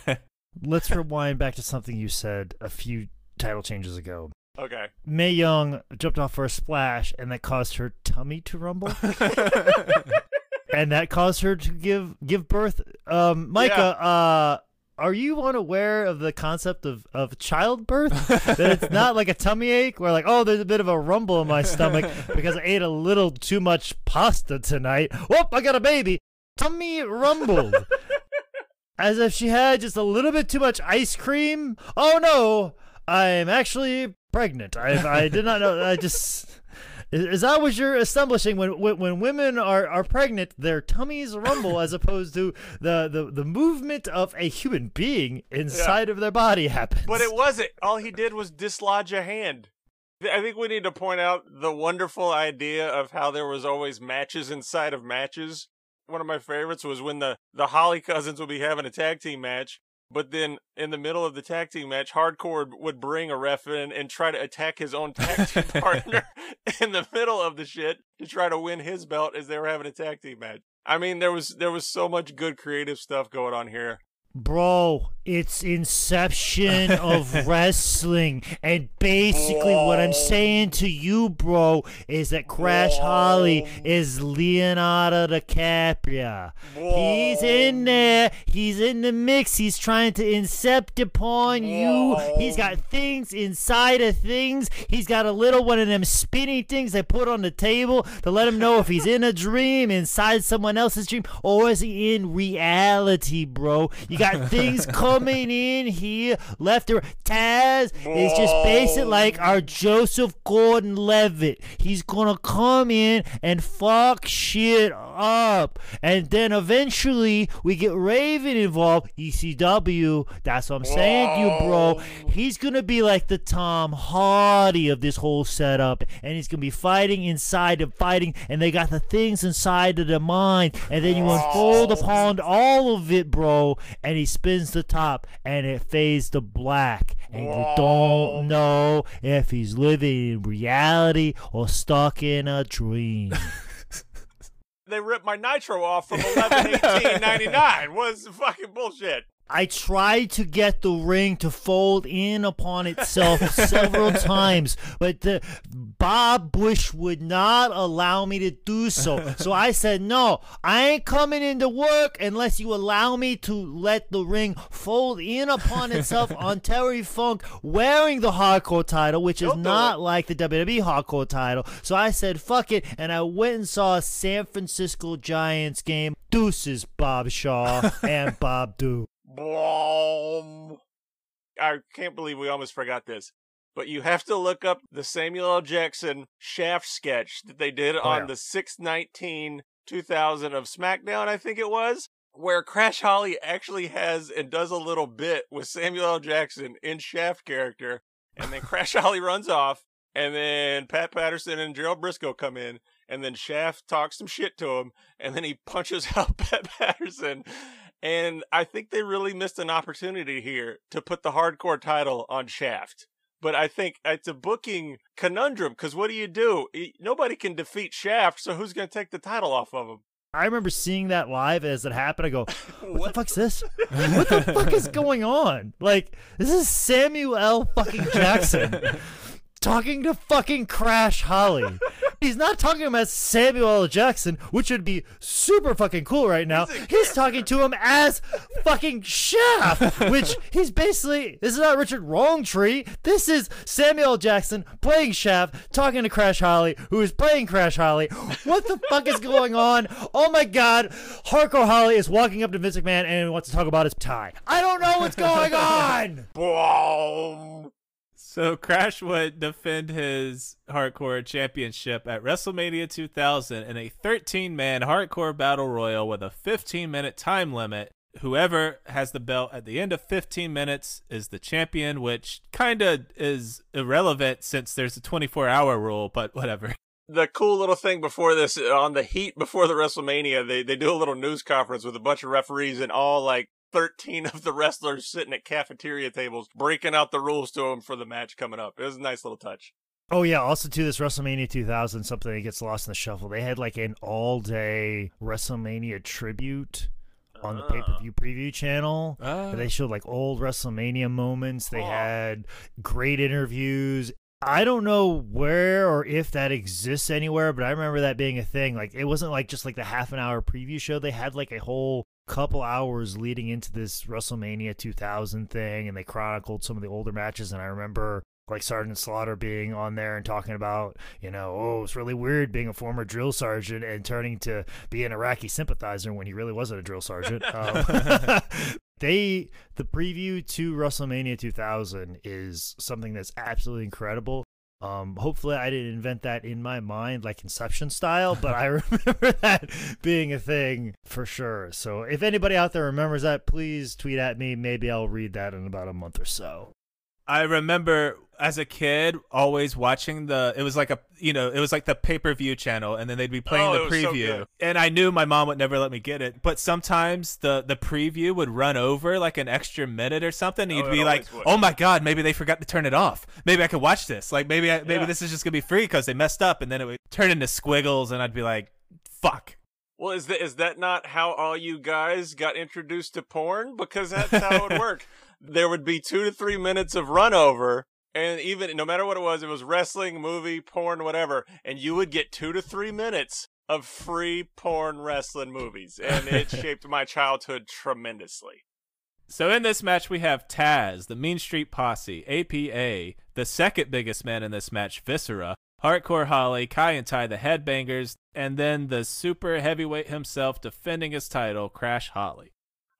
B: Let's rewind back to something you said a few title changes ago.
C: okay.
B: Mae Young jumped off for a splash, and that caused her tummy to rumble, and that caused her to give give birth. Um, Micah, uh, are you unaware of the concept of of childbirth? that it's not like a tummy ache, where like, oh, there's a bit of a rumble in my stomach because I ate a little too much pasta tonight. Whoop, I got a baby. Tummy rumbled. As if she had just a little bit too much ice cream. Oh no, I'm actually pregnant. I I did not know. I just is, I was you're establishing when, when when women are, are pregnant, their tummies rumble as opposed to the, the, the movement of a human being inside of their body happens.
C: But it wasn't. All he did was dislodge a hand. I think we need to point out the wonderful idea of how there was always matches inside of matches. One of my favorites was when the, the Holly cousins would be having a tag team match, but then in the middle of the tag team match, Hardcore would bring a ref in and try to attack his own tag team partner in the middle of the shit to try to win his belt as they were having a tag team match. I mean, there was there was so much good creative stuff going on here.
B: Bro, it's inception of wrestling. And basically what I'm saying to you, bro, is that Crash Holly is Leonardo DiCaprio. He's in there. He's in the mix. He's trying to incept upon you. He's got things inside of things. He's got a little one of them spinny things they put on the table to let him know if he's in a dream, inside someone else's dream, or is he in reality, bro? You got things coming in here left or Taz is just basically like our Joseph Gordon Levitt. He's gonna come in and fuck shit up. And then eventually we get Raven involved. ECW. That's what I'm saying to you, bro. He's gonna be like the Tom Hardy of this whole setup. And he's gonna be fighting inside of fighting, and they got the things inside of the mind. And then you unfold upon all of it, bro. And he spins the top and it fades to black. And you don't know if he's living in reality or stuck in a dream.
C: They ripped my nitro off from 11 18 99. Was fucking bullshit.
B: I tried to get the ring to fold in upon itself several times, but the Bob Bush would not allow me to do so. So I said, "No, I ain't coming into work unless you allow me to let the ring fold in upon itself on Terry Funk wearing the hardcore title, which is
C: Don't
B: not like the WWE hardcore title." So I said, "Fuck it," and I went and saw a San Francisco Giants game. Deuces, Bob Shaw and Bob Do.
C: Blom. I can't believe we almost forgot this. But you have to look up the Samuel L. Jackson Shaft sketch that they did oh, on
B: yeah.
C: the 619 2000 of SmackDown, I think it was, where Crash Holly actually has and does a little bit with Samuel L. Jackson in Shaft character. And then Crash Holly runs off, and then Pat Patterson and Gerald Briscoe come in, and then Shaft talks some shit to him, and then he punches out Pat Patterson. And I think they really missed an opportunity here to put the hardcore title on Shaft. But I think it's a booking conundrum because what do you do? Nobody can defeat Shaft, so who's going to take the title off of him?
B: I remember seeing that live as it happened. I go, what,
C: What
B: the fuck's this? what the fuck is going on? Like, this is Samuel L. fucking Jackson talking to fucking Crash Holly. He's not talking to him as Samuel L. Jackson, which would be super fucking cool right now. He's talking to him as fucking Shaft, which he's basically. This is not Richard Roundtree. This is Samuel L. Jackson playing Shaft, talking to Crash Holly, who is playing Crash Holly. What the fuck is going on? Oh my god. Hardcore Holly is walking up to Vince McMahon and wants to talk about his tie. I don't know what's going on.
C: Boom!
A: So Crash would defend his hardcore championship at WrestleMania 2000 in a 13-man hardcore battle royal with a 15-minute time limit. Whoever has the belt at the end of 15 minutes is the champion, which kind of is irrelevant since there's a 24-hour rule, but whatever.
C: The cool little thing before this, on the heat before the WrestleMania, they, they do a little news conference with a bunch of referees and all like 13 of the wrestlers sitting at cafeteria tables breaking out the rules to them for the match coming up. It was a nice little touch.
B: Oh yeah, also to this WrestleMania 2000, something that gets lost in the shuffle. They had like an all-day WrestleMania tribute on the
C: Ah.
B: pay-per-view preview channel.
A: Uh,
B: They showed like old WrestleMania moments. They
C: Oh.
B: had great interviews. I don't know where or if that exists anywhere, but I remember that being a thing. Like it wasn't like just like the half an hour preview show. They had like a whole couple hours leading into this WrestleMania 2000 thing, and they chronicled some of the older matches. And I remember like Sergeant Slaughter being on there and talking about, you know, oh, it's really weird being a former drill sergeant and turning to be an Iraqi sympathizer when he really wasn't a drill sergeant. Um, they the preview to WrestleMania 2000 is something that's absolutely incredible. Um, hopefully, I didn't invent that in my mind, like Inception style, but I remember that being a thing for sure. So, if anybody out there remembers that, please tweet at me. Maybe I'll read that in about a month or so.
A: I remember as a kid always watching the it was like a you know it was like the pay-per-view channel and then they'd be playing
C: Oh,
A: the
C: so
A: preview
C: good.
A: and I knew my mom would never let me get it but sometimes the the preview would run over like an extra minute or something and
C: Oh,
A: you'd
C: it
A: be like
C: would.
A: oh my god maybe they forgot to turn it off maybe I could watch this like maybe I, maybe
C: Yeah.
A: this is just gonna be free because they messed up and then it would turn into squiggles and I'd be like fuck
C: Well, is that is that not how all you guys got introduced to porn? Because that's how it would work. There would be two to three minutes of run over, and even no matter what it was, it was wrestling, movie, porn, whatever, and you would get two to three minutes of free porn wrestling movies, and it shaped my childhood tremendously.
A: So in this match, we have Taz, the Mean Street Posse, APA, the second biggest man in this match, Viscera, Hardcore Holly, Kaientai, the Headbangers, and then the super heavyweight himself defending his title, Crash Holly.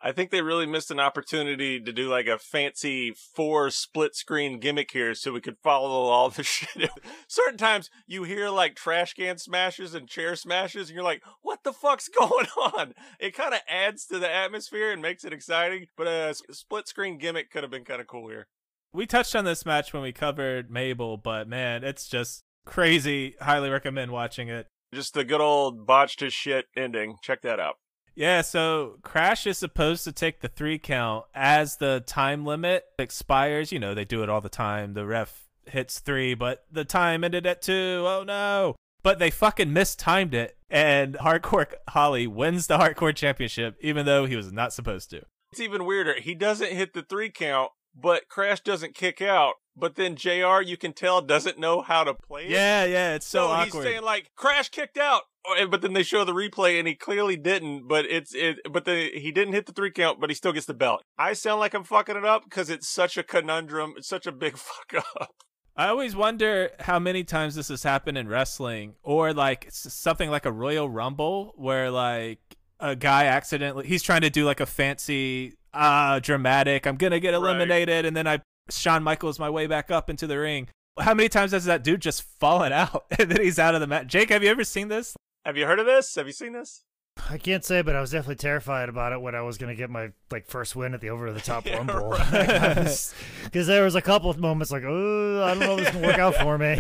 C: I think they really missed an opportunity to do like a fancy four split screen gimmick here so we could follow all the shit. Certain times you hear like trash can smashes and chair smashes and you're like, what the fuck's going on? It kind of adds to the atmosphere and makes it exciting, but uh, a split screen gimmick could have been kind of cool here.
A: We touched on this match when we covered Mabel, but man, it's just crazy. Highly recommend watching it.
C: Just the good old botched his shit ending. Check that out.
A: Yeah, so Crash is supposed to take the three count as the time limit expires. You know, they do it all the time. The ref hits three, but the time ended at two. Oh no. But they fucking mistimed it, and Hardcore Holly wins the Hardcore Championship, even though he was not supposed to.
C: It's even weirder. He doesn't hit the three count, but Crash doesn't kick out. But then JR, you can tell, doesn't know how to play it.
A: Yeah, yeah, it's so,
C: so
A: awkward.
C: he's saying like Crash kicked out, but then they show the replay and he clearly didn't. But it's it, but the he didn't hit the three count, but he still gets the belt. I sound like I'm fucking it up because it's such a conundrum. It's such a big fuck up.
A: I always wonder how many times this has happened in wrestling, or like something like a Royal Rumble, where like a guy accidentally he's trying to do like a fancy, uh, dramatic. I'm gonna get
C: Right.
A: eliminated, and then I Shawn Michaels my way back up into the ring. How many times has that dude just fallen out and then he's out of the match? Jake, have you ever seen this?
C: Have you heard of this? Have you seen this?
B: I can't say, but I was definitely terrified about it when I was going to get my like first win at the over the top
C: Yeah,
B: rumble.
C: right.
B: Because there was a couple of moments like, oh, I don't know if this can work out for me.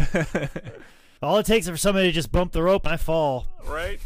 B: All it takes is for somebody to just bump the rope and I fall.
C: Right?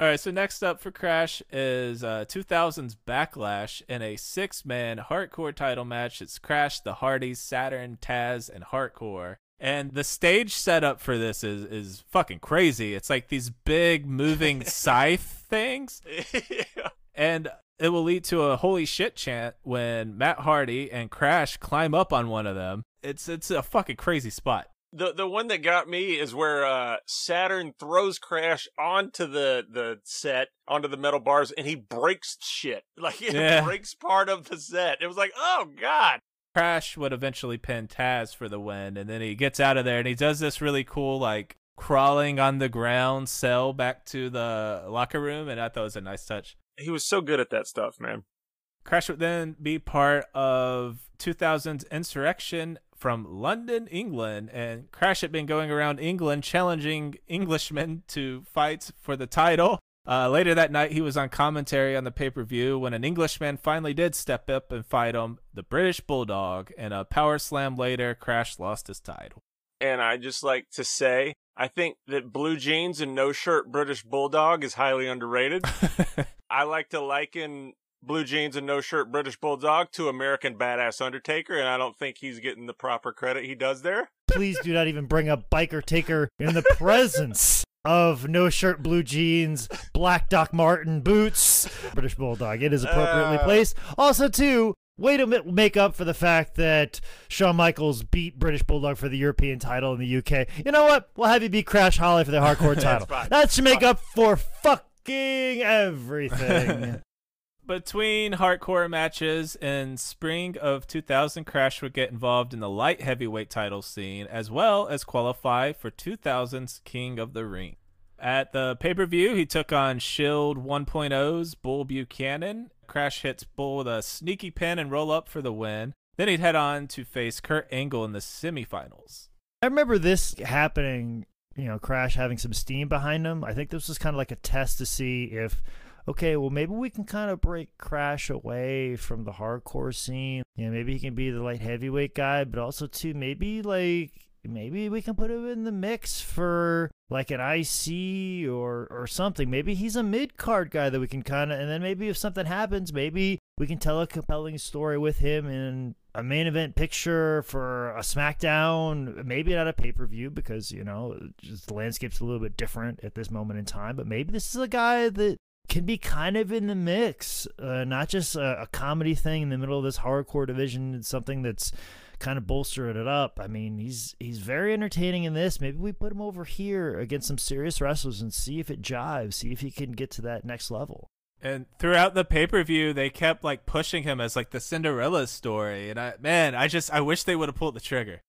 A: All right, so next up for Crash is uh, 2000's Backlash in a six man hardcore title match. It's Crash, the Hardys, Saturn, Taz, and Hardcore. And the stage setup for this is, is fucking crazy. It's like these big moving scythe things.
C: yeah.
A: And it will lead to a holy shit chant when Matt Hardy and Crash climb up on one of them. It's it's a fucking crazy spot.
C: The the one that got me is where uh, Saturn throws Crash onto the the set onto the metal bars and he breaks shit like it
A: Yeah.
C: breaks part of the set. It was like oh god.
A: Crash would eventually pin Taz for the win, and then he gets out of there and he does this really cool, like crawling on the ground cell back to the locker room, and I thought it was a nice touch.
C: He was so good at that stuff, man.
A: Crash would then be part of 2000's Insurrextion from London, England, and Crash had been going around England challenging Englishmen to fight for the title. Uh, later that night, he was on commentary on the pay per view when an Englishman finally did step up and fight him, the British Bulldog, and a power slam later, Crash lost his title.
C: And I just like to say I think that blue jeans and no shirt British Bulldog is highly underrated. I like to liken blue jeans and no shirt British Bulldog to American Badass Undertaker, and I don't think he's getting the proper credit he does there.
B: Please do not even bring up Biker Taker in the presence of no shirt, blue jeans, black Doc Martens boots, British Bulldog. It is appropriately
C: Uh.
B: placed. Also, too, way to make up for the fact that Shawn Michaels beat British Bulldog for the European title in the UK. You know what? We'll have you beat Crash Holly for the hardcore title. that should make up for fucking everything.
A: Between hardcore matches in spring of 2000, Crash would get involved in the light heavyweight title scene as well as qualify for 2000's King of the Ring. At the pay per view, he took on Shield 1.0's Bull Buchanan. Crash hits Bull with a sneaky pin and roll up for the win. Then he'd head on to face Kurt Angle in the semifinals.
B: I remember this happening, you know, Crash having some steam behind him. I think this was kind of like a test to see if, okay, well, maybe we can kind of break Crash away from the hardcore scene. You know, maybe he can be the light heavyweight guy, but also, too, maybe like. Maybe we can put him in the mix for like an IC or or something. Maybe he's a mid card guy that we can kind of, and then maybe if something happens, maybe we can tell a compelling story with him in a main event picture for a SmackDown, maybe not a pay per view because you know just the landscape's a little bit different at this moment in time. But maybe this is a guy that can be kind of in the mix, uh, not just a, a comedy thing in the middle of this hardcore division. It's something that's kind of bolstering it up. I mean, he's he's very entertaining in this. Maybe we put him over here against some serious wrestlers and see if it jives, see if he can get to that next level.
A: And throughout the pay per view, they kept like pushing him as like the Cinderella story. And I, man, I just, I wish they would have pulled the trigger.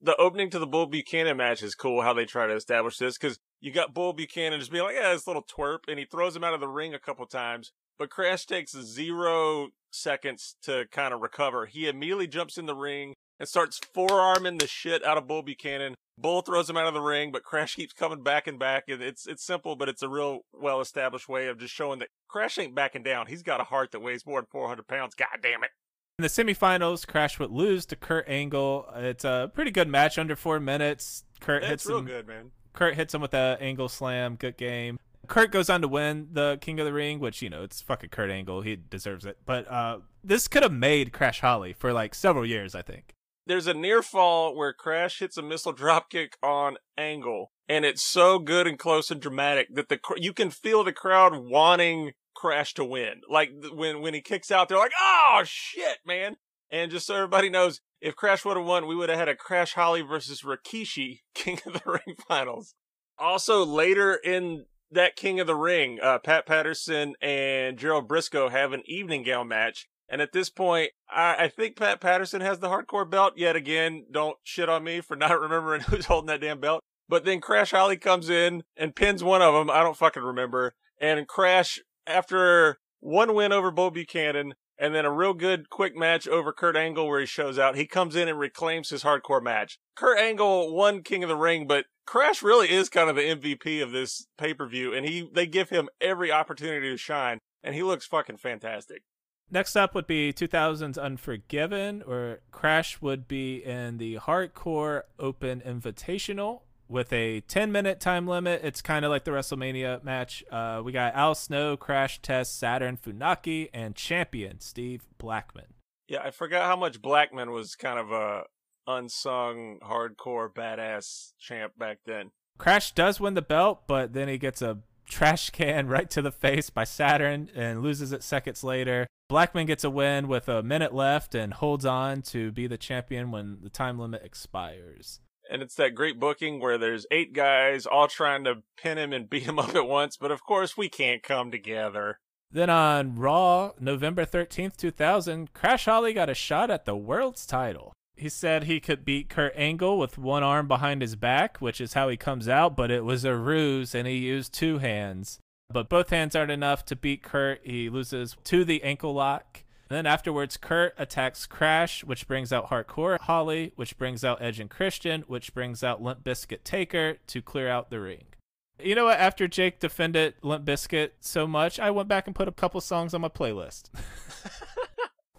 C: The opening to the Bull Buchanan match is cool. How they try to establish this because you got Bull Buchanan just being like, "Yeah, this little twerp," and he throws him out of the ring a couple times. But Crash takes zero seconds to kind of recover. He immediately jumps in the ring and starts forearming the shit out of Bull Buchanan. Bull throws him out of the ring, but Crash keeps coming back and back. And it's it's simple, but it's a real well established way of just showing that Crash ain't backing down. He's got a heart that weighs more than 400 pounds. God damn it.
A: In the semifinals, Crash would lose to Kurt Angle. It's a pretty good match, under four minutes. Kurt
C: It's
A: hits
C: real
A: him.
C: good, man.
A: Kurt hits him with a Angle slam. Good game. Kurt goes on to win the King of the Ring, which you know it's fucking Kurt Angle. He deserves it. But uh, this could have made Crash Holly for like several years, I think.
C: there's a near fall where Crash hits a missile dropkick on Angle, and it's so good and close and dramatic that the you can feel the crowd wanting Crash to win. Like when when he kicks out, they're like, "Oh shit, man!" And just so everybody knows, if Crash would have won, we would have had a Crash Holly versus Rikishi King of the Ring finals. Also, later in that King of the Ring, uh, Pat Patterson and Gerald Briscoe have an evening gown match. And at this point, I, I, think Pat Patterson has the hardcore belt yet again. Don't shit on me for not remembering who's holding that damn belt. But then Crash Holly comes in and pins one of them. I don't fucking remember. And Crash, after one win over Bull Buchanan, and then a real good quick match over Kurt Angle where he shows out. He comes in and reclaims his hardcore match. Kurt Angle won King of the Ring, but Crash really is kind of the MVP of this pay-per-view and he they give him every opportunity to shine and he looks fucking fantastic.
A: Next up would be 2000's Unforgiven, or Crash would be in the Hardcore Open Invitational with a 10 minute time limit. It's kind of like the WrestleMania match. Uh, we got Al Snow, Crash Test, Saturn Funaki, and champion Steve Blackman.
C: Yeah, I forgot how much Blackman was kind of a unsung hardcore badass champ back then.
A: Crash does win the belt, but then he gets a trash can right to the face by Saturn and loses it seconds later. Blackman gets a win with a minute left and holds on to be the champion when the time limit expires
C: and it's that great booking where there's eight guys all trying to pin him and beat him up at once, but of course we can't come together.
A: Then on Raw, November 13th, 2000, Crash Holly got a shot at the world's title. He said he could beat Kurt Angle with one arm behind his back, which is how he comes out, but it was a ruse and he used two hands. But both hands aren't enough to beat Kurt. He loses to the ankle lock. Then afterwards, Kurt attacks Crash, which brings out Hardcore Holly, which brings out Edge and Christian, which brings out Limp Bizkit Taker to clear out the ring. You know what? After Jake defended Limp Bizkit so much, I went back and put a couple songs on my playlist.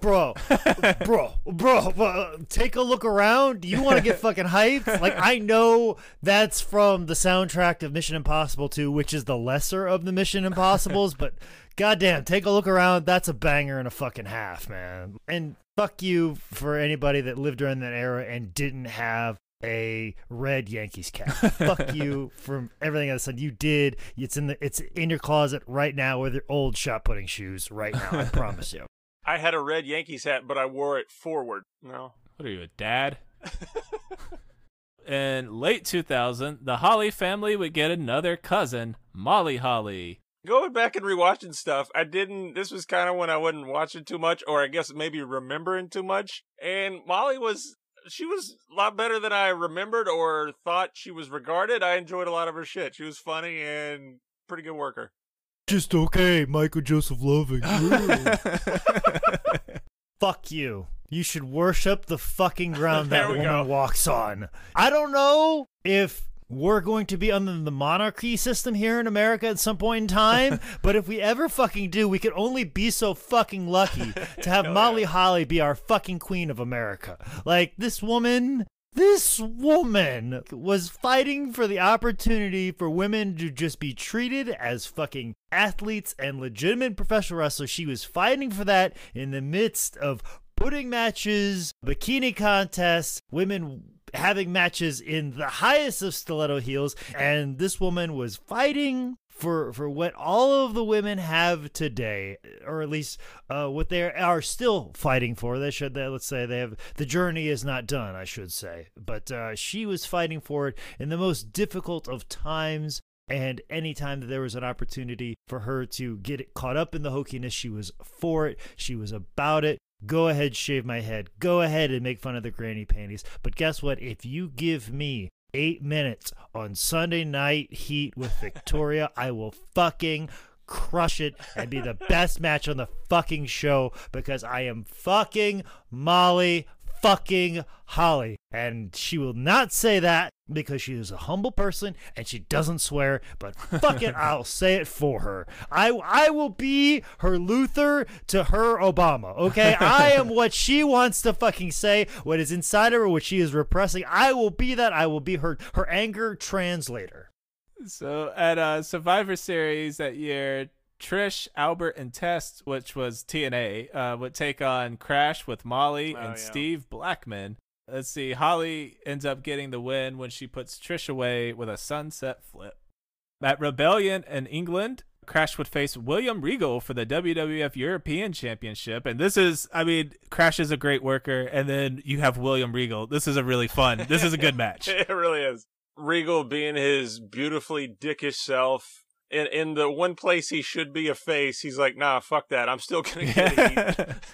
B: bro, bro, bro, bro, take a look around. Do you want to get fucking hyped? Like, I know that's from the soundtrack of Mission Impossible 2, which is the lesser of the Mission Impossibles, but goddamn, take a look around. That's a banger and a fucking half, man. And fuck you for anybody that lived during that era and didn't have a red Yankees cap. Fuck you from everything I said. You did. It's in the. It's in your closet right now with your old shot putting shoes right now. I promise you.
C: I had a red Yankees hat, but I wore it forward. No.
A: What are you, a dad? In late 2000, the Holly family would get another cousin, Molly Holly.
C: Going back and rewatching stuff, I didn't. This was kind of when I wasn't watching too much, or I guess maybe remembering too much. And Molly was, she was a lot better than I remembered or thought she was regarded. I enjoyed a lot of her shit. She was funny and pretty good worker
B: just okay, Michael Joseph Loving. Fuck you. You should worship the fucking ground that woman go. walks on. I don't know if we're going to be under the monarchy system here in America at some point in time. but if we ever fucking do, we could only be so fucking lucky to have Molly yeah. Holly be our fucking queen of America. Like this woman this woman was fighting for the opportunity for women to just be treated as fucking athletes and legitimate professional wrestlers. She was fighting for that in the midst of putting matches, bikini contests, women having matches in the highest of stiletto heels, and this woman was fighting for for what all of the women have today, or at least uh, what they are still fighting for. They should, they, let's say, they have the journey is not done. I should say, but uh, she was fighting for it in the most difficult of times. And anytime that there was an opportunity for her to get caught up in the hokiness, she was for it. She was about it. Go ahead, shave my head. Go ahead and make fun of the granny panties. But guess what? If you give me eight minutes on Sunday Night Heat with Victoria. I will fucking crush it and be the best match on the fucking show because I am fucking Molly fucking Holly. And she will not say that because she is a humble person and she doesn't swear, but fuck it, I'll say it for her. I I will be her Luther to her Obama, okay? I am what she wants to fucking say, what is inside of her, what she is repressing. I will be that. I will be her her anger translator.
A: So at uh Survivor Series that year, Trish, Albert, and Test, which was TNA, uh, would take on Crash with Molly oh, and yeah. Steve Blackman. Let's see. Holly ends up getting the win when she puts Trish away with a sunset flip. At Rebellion in England, Crash would face William Regal for the WWF European Championship. And this is, I mean, Crash is a great worker. And then you have William Regal. This is a really fun, this is a good match.
C: it really is. Regal being his beautifully dickish self. In, in the one place he should be a face, he's like, nah, fuck that. I'm still gonna get.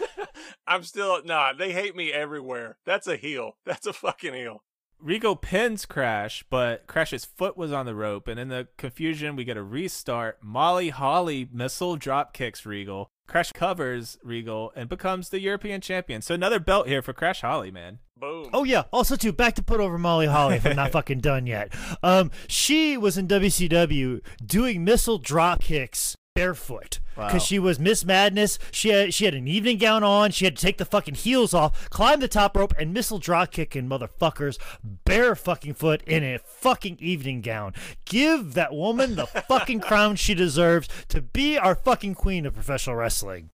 C: I'm still, nah, they hate me everywhere. That's a heel. That's a fucking heel.
A: Regal pins Crash, but Crash's foot was on the rope, and in the confusion, we get a restart. Molly Holly missile drop kicks Regal. Crash covers Regal and becomes the European champion. So another belt here for Crash Holly, man.
C: Boom.
B: Oh yeah. Also too, back to put over Molly Holly if I'm not fucking done yet. Um, she was in WCW doing missile drop kicks barefoot because
A: Wow.
B: she was Miss Madness. She had she had an evening gown on. She had to take the fucking heels off, climb the top rope, and missile drop kicking motherfuckers bare fucking foot in a fucking evening gown. Give that woman the fucking crown she deserves to be our fucking queen of professional wrestling.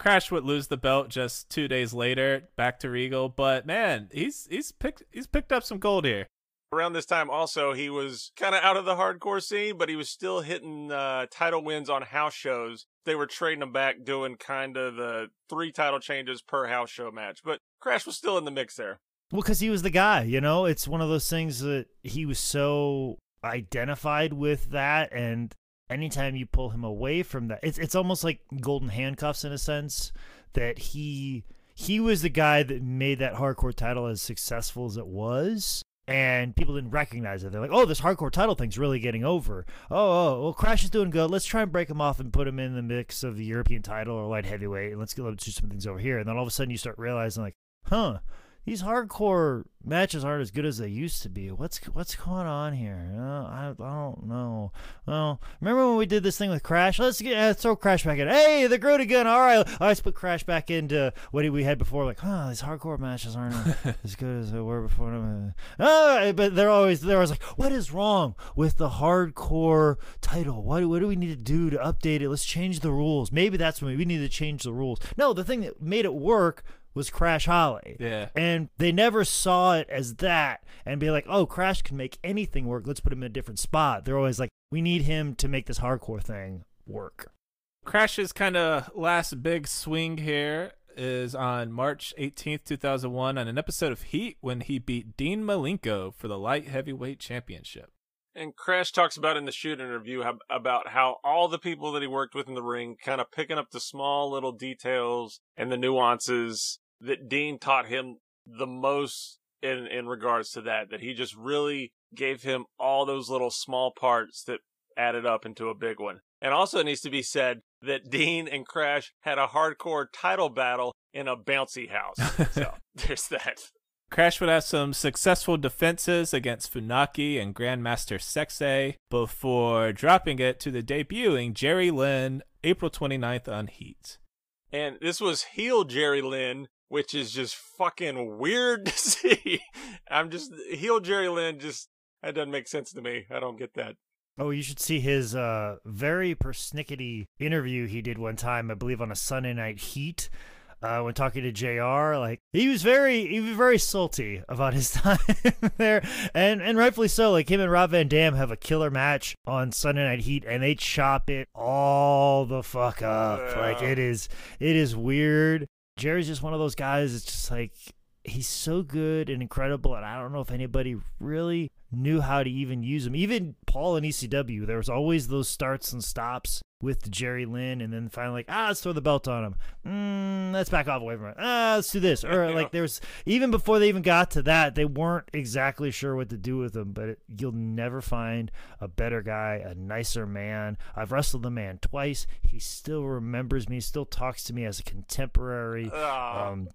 A: Crash would lose the belt just two days later, back to Regal. But man, he's he's picked he's picked up some gold here.
C: Around this time, also, he was kind of out of the hardcore scene, but he was still hitting uh, title wins on house shows. They were trading him back, doing kind of the three title changes per house show match. But Crash was still in the mix there.
B: Well, because he was the guy, you know. It's one of those things that he was so identified with that, and anytime you pull him away from that, it's it's almost like golden handcuffs in a sense that he he was the guy that made that hardcore title as successful as it was. And people didn't recognize it. They're like, "Oh, this hardcore title thing's really getting over." Oh, oh, well, Crash is doing good. Let's try and break him off and put him in the mix of the European title or light heavyweight, and let's get let's do some things over here. And then all of a sudden, you start realizing, like, huh, these hardcore matches aren't as good as they used to be. What's what's going on here? Uh, I, I don't know. Well, remember when we did this thing with Crash? Let's get uh, throw Crash back in. Hey, the Groot again. All right, let's put Crash back into what we had before. Like, huh, these hardcore matches aren't as good as they were before. Uh, but they're always they're always like, what is wrong with the hardcore title? What what do we need to do to update it? Let's change the rules. Maybe that's when we need to change the rules. No, the thing that made it work was Crash Holly.
A: Yeah.
B: And they never saw it as that and be like, oh, Crash can make anything work. Let's put him in a different spot. They're always like, we need him to make this hardcore thing work.
A: Crash's kind of last big swing here is on March 18th, 2001, on an episode of Heat when he beat Dean Malenko for the light heavyweight championship.
C: And Crash talks about in the shoot interview how, about how all the people that he worked with in the ring kind of picking up the small little details and the nuances that Dean taught him the most in, in regards to that, that he just really gave him all those little small parts that added up into a big one. And also it needs to be said that Dean and Crash had a hardcore title battle in a bouncy house. so there's that.
A: Crash would have some successful defenses against Funaki and Grandmaster Sexay before dropping it to the debuting Jerry Lynn April 29th on Heat.
C: And this was heel Jerry Lynn, which is just fucking weird to see. I'm just heel Jerry Lynn just that doesn't make sense to me. I don't get that.
B: Oh, you should see his uh, very persnickety interview he did one time, I believe, on a Sunday Night Heat. Uh, when talking to Jr., like he was very, he was very salty about his time there, and and rightfully so. Like him and Rob Van Dam have a killer match on Sunday Night Heat, and they chop it all the fuck up. Like it is, it is weird. Jerry's just one of those guys. It's just like he's so good and incredible, and I don't know if anybody really knew how to even use him. Even Paul in ECW, there was always those starts and stops with Jerry Lynn, and then finally like, ah, let's throw the belt on him. Mm, let's back off away from it. Ah, let's do this. Or like there's even before they even got to that, they weren't exactly sure what to do with him. But it, you'll never find a better guy, a nicer man. I've wrestled the man twice. He still remembers me. Still talks to me as a contemporary.
C: Ah.
B: Um,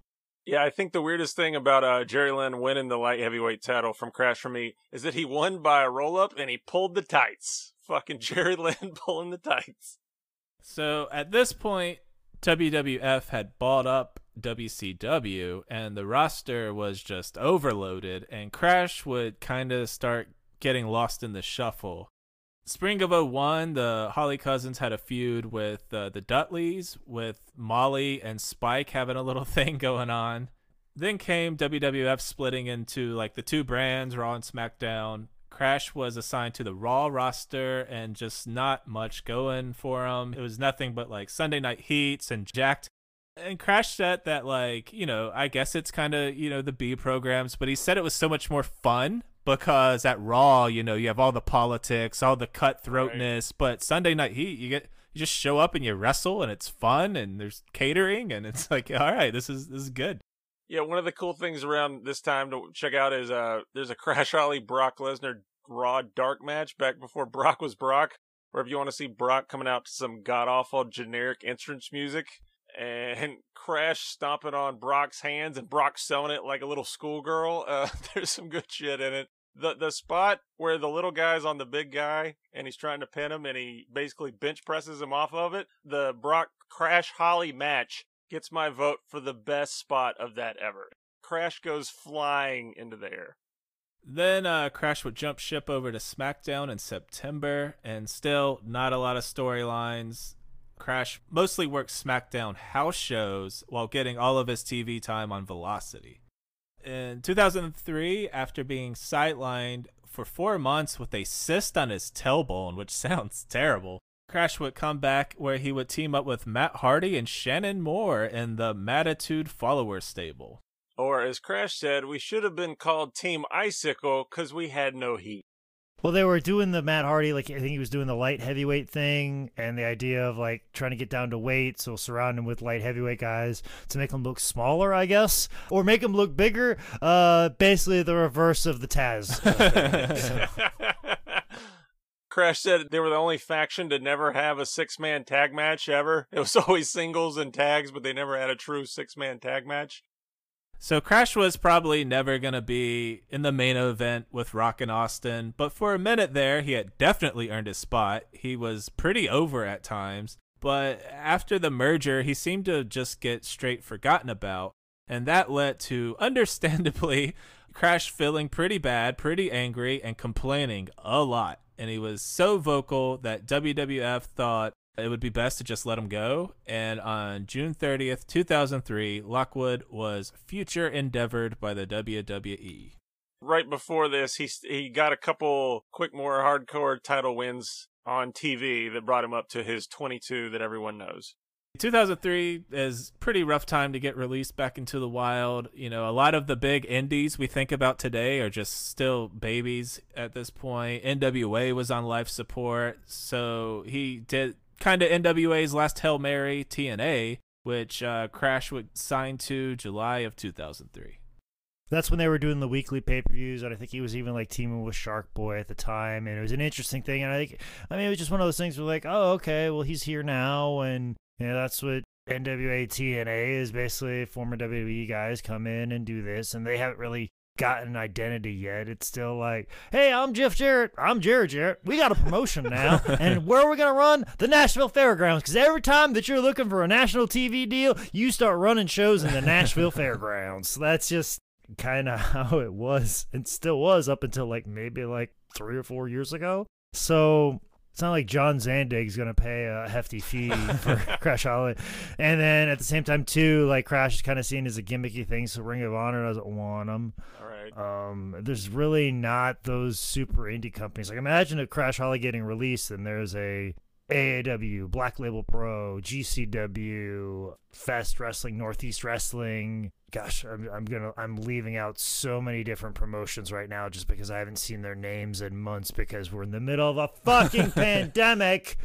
C: Yeah, I think the weirdest thing about uh, Jerry Lynn winning the light heavyweight title from Crash for me is that he won by a roll up and he pulled the tights. Fucking Jerry Lynn pulling the tights.
A: So at this point, WWF had bought up WCW, and the roster was just overloaded, and Crash would kind of start getting lost in the shuffle. Spring of 01, the Holly Cousins had a feud with uh, the Dudleys, with Molly and Spike having a little thing going on. Then came WWF splitting into like the two brands, Raw and SmackDown. Crash was assigned to the Raw roster and just not much going for him. It was nothing but like Sunday night heats and Jakked. And Crash said that, like, you know, I guess it's kind of, you know, the B programs, but he said it was so much more fun because at Raw, you know, you have all the politics, all the cutthroatness, right. but Sunday night heat, you get you just show up and you wrestle and it's fun and there's catering and it's like, all right, this is this is good.
C: Yeah, one of the cool things around this time to check out is uh there's a Crash Holly Brock Lesnar Raw Dark match back before Brock was Brock. Or if you want to see Brock coming out to some god awful generic entrance music and Crash stomping on Brock's hands and Brock selling it like a little schoolgirl, uh, there's some good shit in it. The the spot where the little guy's on the big guy and he's trying to pin him and he basically bench presses him off of it. The Brock Crash Holly match gets my vote for the best spot of that ever. Crash goes flying into the air.
A: Then uh, Crash would jump ship over to SmackDown in September, and still not a lot of storylines. Crash mostly worked SmackDown house shows while getting all of his TV time on Velocity. In 2003, after being sidelined for four months with a cyst on his tailbone, which sounds terrible, Crash would come back where he would team up with Matt Hardy and Shannon Moore in the Mattitude follower stable.
C: Or, as Crash said, we should have been called Team Icicle because we had no heat.
B: Well, they were doing the Matt Hardy, like I think he was doing the light heavyweight thing, and the idea of like trying to get down to weight, so surround him with light heavyweight guys to make him look smaller, I guess, or make him look bigger. Uh, basically the reverse of the Taz.
C: Crash said they were the only faction to never have a six man tag match ever. It was always singles and tags, but they never had a true six man tag match.
A: So Crash was probably never going to be in the main event with Rock and Austin, but for a minute there, he had definitely earned his spot. He was pretty over at times, but after the merger, he seemed to just get straight forgotten about. And that led to, understandably, Crash feeling pretty bad, pretty angry, and complaining a lot and he was so vocal that WWF thought it would be best to just let him go. And on June 30th, 2003, Lockwood was future endeavored by the WWE.
C: Right before this, he he got a couple quick more hardcore title wins on TV that brought him up to his 22 that everyone knows.
A: 2003 is pretty rough time to get released back into the wild. You know, a lot of the big indies we think about today are just still babies at this point. NWA was on life support, so he did kind of NWA's last Hail Mary TNA, which uh, Crash would sign to July of 2003.
B: That's when they were doing the weekly pay per views, and I think he was even like teaming with Shark Boy at the time, and it was an interesting thing. And I think, I mean, it was just one of those things where like, oh, okay, well, he's here now, and yeah, that's what NWA TNA is basically. Former WWE guys come in and do this, and they haven't really gotten an identity yet. It's still like, hey, I'm Jeff Jarrett. I'm Jerry Jarrett. We got a promotion now. and where are we going to run? The Nashville Fairgrounds. Because every time that you're looking for a national TV deal, you start running shows in the Nashville Fairgrounds. So that's just kind of how it was and still was up until like maybe like three or four years ago. So it's not like John Zandig's gonna pay a hefty fee for Crash Holly, and then at the same time too, like Crash is kind of seen as a gimmicky thing, so Ring of Honor doesn't want him.
C: All right.
B: Um, there's really not those super indie companies. Like imagine a Crash Holly getting released, and there's a AAW, Black Label Pro, GCW, Fest Wrestling, Northeast Wrestling. Gosh, I'm, I'm gonna I'm leaving out so many different promotions right now just because I haven't seen their names in months because we're in the middle of a fucking pandemic.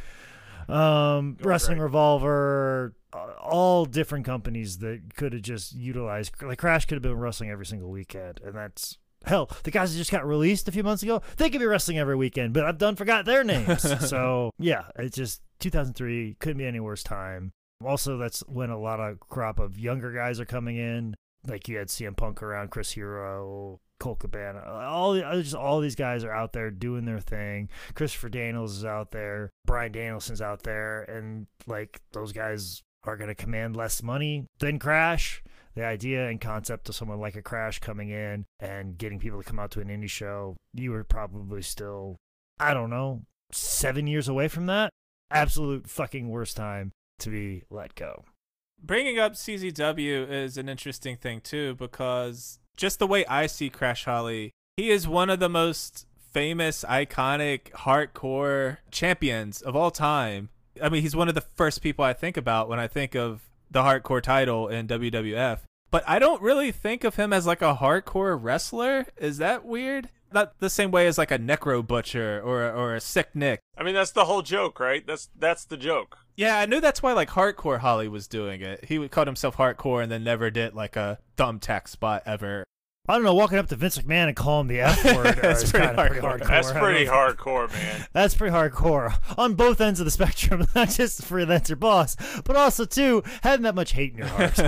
B: Um, Wrestling right. Revolver, uh, all different companies that could have just utilized like Crash could have been wrestling every single weekend, and that's Hell, the guys that just got released a few months ago, they could be wrestling every weekend, but I've done forgot their names. so yeah, it's just 2003 couldn't be any worse time. Also, that's when a lot of crop of younger guys are coming in. Like you had CM Punk around, Chris Hero, Colt Cabana, all just all these guys are out there doing their thing. Christopher Daniels is out there, Bryan Danielson's out there, and like those guys are going to command less money than Crash the idea and concept of someone like a Crash coming in and getting people to come out to an indie show, you were probably still, I don't know, seven years away from that. Absolute fucking worst time to be let go.
A: Bringing up CZW is an interesting thing too because just the way I see Crash Holly, he is one of the most famous, iconic, hardcore champions of all time. I mean, he's one of the first people I think about when I think of the hardcore title in WWF. But I don't really think of him as like a hardcore wrestler. Is that weird? Not the same way as like a necro butcher or or a sick Nick.
C: I mean, that's the whole joke, right? That's that's the joke.
A: Yeah, I knew that's why like hardcore Holly was doing it. He would called himself hardcore and then never did like a thumbtack spot ever.
B: I don't know, walking up to Vince McMahon and calling him the F word
A: That's
B: is
A: pretty
B: kinda pretty
A: hardcore.
B: hardcore.
C: That's pretty hardcore, man.
B: That's pretty hardcore on both ends of the spectrum, not just the freelancer boss, but also too having that much hate in your heart.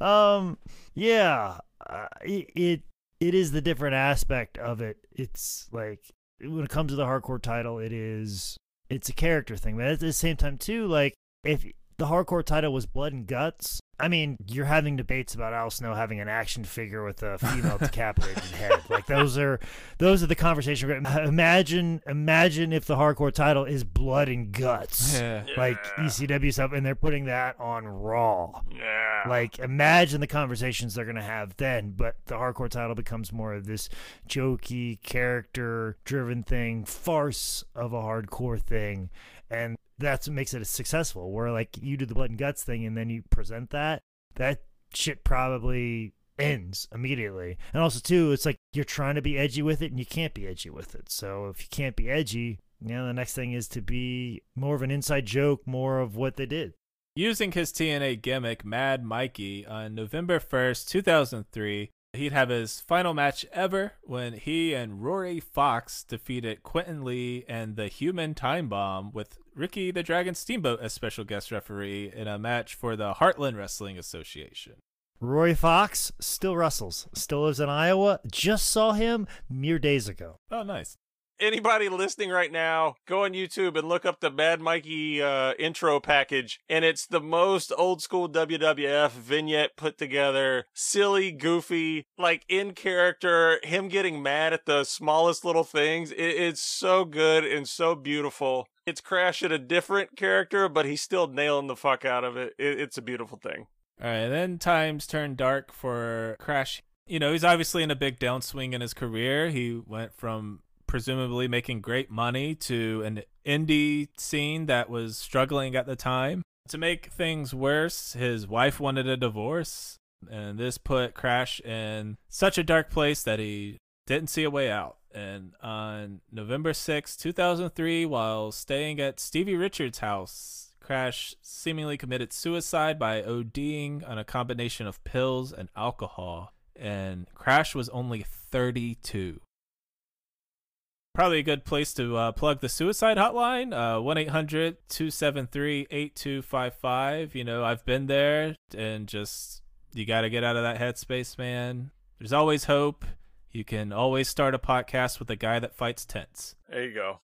B: um, yeah, uh, it, it it is the different aspect of it. It's like when it comes to the hardcore title, it is it's a character thing, but at the same time too, like if the hardcore title was blood and guts. I mean, you're having debates about Al Snow having an action figure with a female decapitated head. Like those are those are the conversation. Imagine, imagine if the hardcore title is blood and guts,
A: Yeah.
B: like
C: Yeah.
B: ECW stuff, and they're putting that on Raw.
C: Yeah.
B: Like, imagine the conversations they're gonna have then. But the hardcore title becomes more of this jokey, character-driven thing, farce of a hardcore thing, and that's what makes it successful. Where like you do the blood and guts thing, and then you present that, that shit probably ends immediately. And also too, it's like you're trying to be edgy with it, and you can't be edgy with it. So if you can't be edgy, you know, the next thing is to be more of an inside joke, more of what they did.
A: Using his TNA gimmick, Mad Mikey, on November 1st, 2003, he'd have his final match ever when he and Rory Fox defeated Quentin Lee and the Human Time Bomb with Ricky the Dragon Steamboat as special guest referee in a match for the Heartland Wrestling Association.
B: Roy Fox still wrestles, still lives in Iowa. Just saw him mere days ago.
A: Oh, nice.
C: Anybody listening right now, go on YouTube and look up the Mad Mikey uh, intro package, and it's the most old school WWF vignette put together. Silly, goofy, like in character. Him getting mad at the smallest little things. It, it's so good and so beautiful. It's Crash at a different character, but he's still nailing the fuck out of it. it it's a beautiful thing.
A: All right, then times turn dark for Crash. You know, he's obviously in a big downswing in his career. He went from presumably making great money to an indie scene that was struggling at the time. To make things worse, his wife wanted a divorce, and this put Crash in such a dark place that he didn't see a way out. And on November 6, 2003, while staying at Stevie Richards' house, Crash seemingly committed suicide by ODing on a combination of pills and alcohol. And Crash was only 32. Probably a good place to uh, plug the suicide hotline, uh, 1 800 273 8255. You know, I've been there and just, you got to get out of that headspace, man. There's always hope. You can always start a podcast with a guy that fights tents.
C: There you go.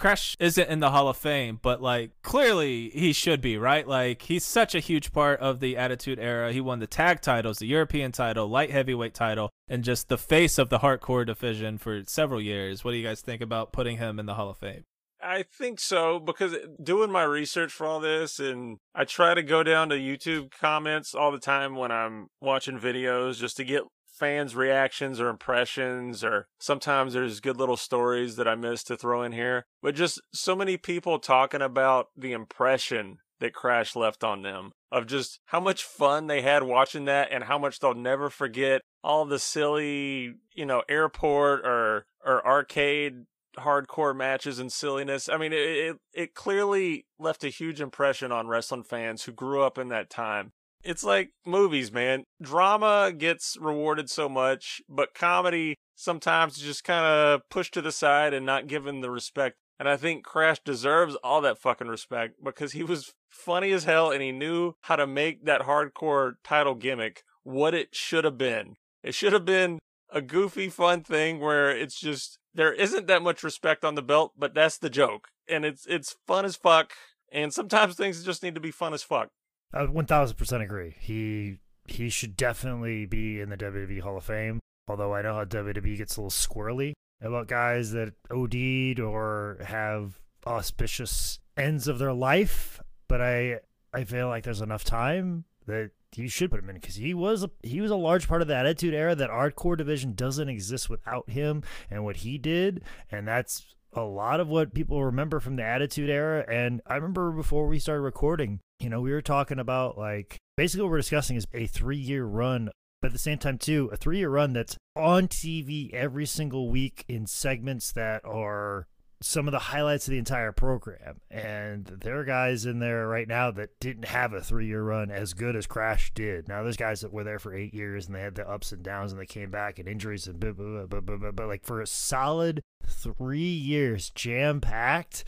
A: Crash isn't in the Hall of Fame, but like clearly he should be, right? Like he's such a huge part of the Attitude Era. He won the tag titles, the European title, light heavyweight title, and just the face of the hardcore division for several years. What do you guys think about putting him in the Hall of Fame?
C: I think so because doing my research for all this, and I try to go down to YouTube comments all the time when I'm watching videos just to get fans' reactions or impressions, or sometimes there's good little stories that I missed to throw in here. But just so many people talking about the impression that Crash left on them of just how much fun they had watching that and how much they'll never forget all the silly, you know, airport or or arcade hardcore matches and silliness. I mean, it, it it clearly left a huge impression on wrestling fans who grew up in that time. It's like movies, man. Drama gets rewarded so much, but comedy sometimes just kind of pushed to the side and not given the respect. And I think Crash deserves all that fucking respect because he was funny as hell and he knew how to make that hardcore title gimmick what it should have been. It should have been a goofy, fun thing where it's just there isn't that much respect on the belt, but that's the joke, and it's it's fun as fuck. And sometimes things just need to be fun as fuck.
B: I one thousand percent agree. He he should definitely be in the WWE Hall of Fame. Although I know how WWE gets a little squirrely about guys that OD'd or have auspicious ends of their life, but I I feel like there's enough time that you should put him in because he was a, he was a large part of the Attitude Era. That our core division doesn't exist without him and what he did, and that's a lot of what people remember from the Attitude Era. And I remember before we started recording, you know, we were talking about like basically what we're discussing is a three year run. But at the same time, too, a three year run that's on TV every single week in segments that are some of the highlights of the entire program. And there are guys in there right now that didn't have a three year run as good as Crash did. Now there's guys that were there for eight years and they had the ups and downs and they came back and injuries and blah, blah, blah, blah, blah, but like for a solid three years jam packed,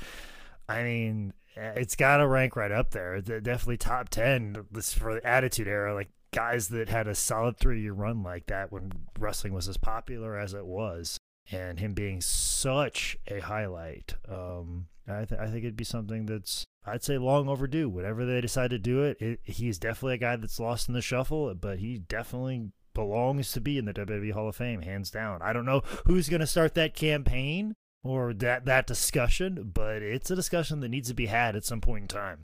B: I mean, it's got to rank right up there. Definitely top 10 this for the attitude era. Like guys that had a solid three year run like that when wrestling was as popular as it was and him being such a highlight. Um, I, th- I think it'd be something that's I'd say long overdue. Whenever they decide to do it, it, he's definitely a guy that's lost in the shuffle, but he definitely belongs to be in the WWE Hall of Fame, hands down. I don't know who's going to start that campaign or that that discussion, but it's a discussion that needs to be had at some point in time.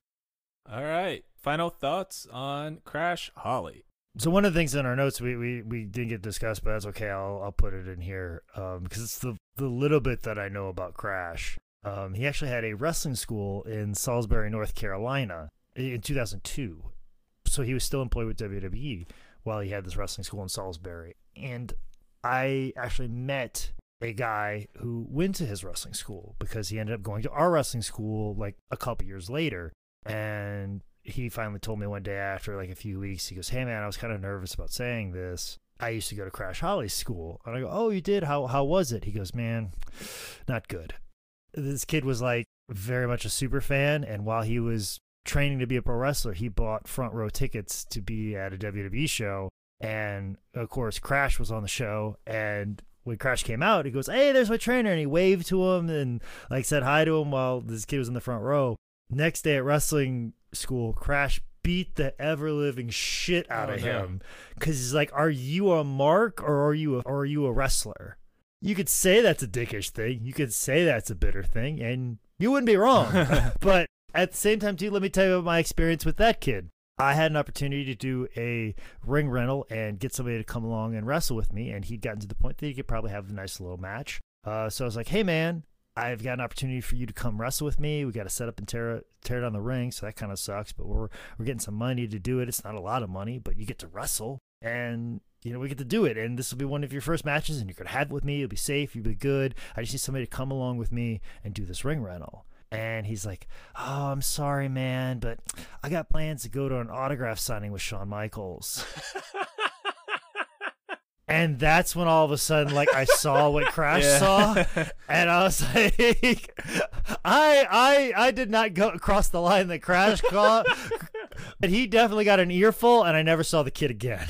A: All right. Final thoughts on Crash Holly.
B: So one of the things in our notes we, we, we didn't get discussed, but that's okay. I'll I'll put it in here um, because it's the the little bit that I know about Crash. Um, he actually had a wrestling school in Salisbury, North Carolina, in 2002. So he was still employed with WWE while he had this wrestling school in Salisbury. And I actually met a guy who went to his wrestling school because he ended up going to our wrestling school like a couple years later. And he finally told me one day after like a few weeks, he goes, Hey man, I was kind of nervous about saying this. I used to go to Crash Holly's school. And I go, Oh, you did? How how was it? He goes, Man, not good. This kid was like very much a super fan, and while he was training to be a pro wrestler, he bought front row tickets to be at a WWE show. And of course, Crash was on the show, and when Crash came out, he goes, "Hey, there's my trainer," and he waved to him and like said hi to him while this kid was in the front row. Next day at wrestling school, Crash beat the ever living shit out oh, of him because he's like, "Are you a mark or are you a, or are you a wrestler?" You could say that's a dickish thing. You could say that's a bitter thing, and you wouldn't be wrong. but at the same time, too, let me tell you about my experience with that kid. I had an opportunity to do a ring rental and get somebody to come along and wrestle with me, and he'd gotten to the point that he could probably have a nice little match. Uh, so I was like, "Hey, man, I've got an opportunity for you to come wrestle with me. We got to set up and tear tear down the ring, so that kind of sucks. But we're we're getting some money to do it. It's not a lot of money, but you get to wrestle, and you know we get to do it. And this will be one of your first matches, and you're gonna have it with me. You'll be safe. You'll be good. I just need somebody to come along with me and do this ring rental. And he's like, "Oh, I'm sorry, man, but I got plans to go to an autograph signing with Shawn Michaels." And that's when all of a sudden, like I saw what Crash yeah. saw, and I was like, I I I did not go across the line that Crash caught, but he definitely got an earful, and I never saw the kid again.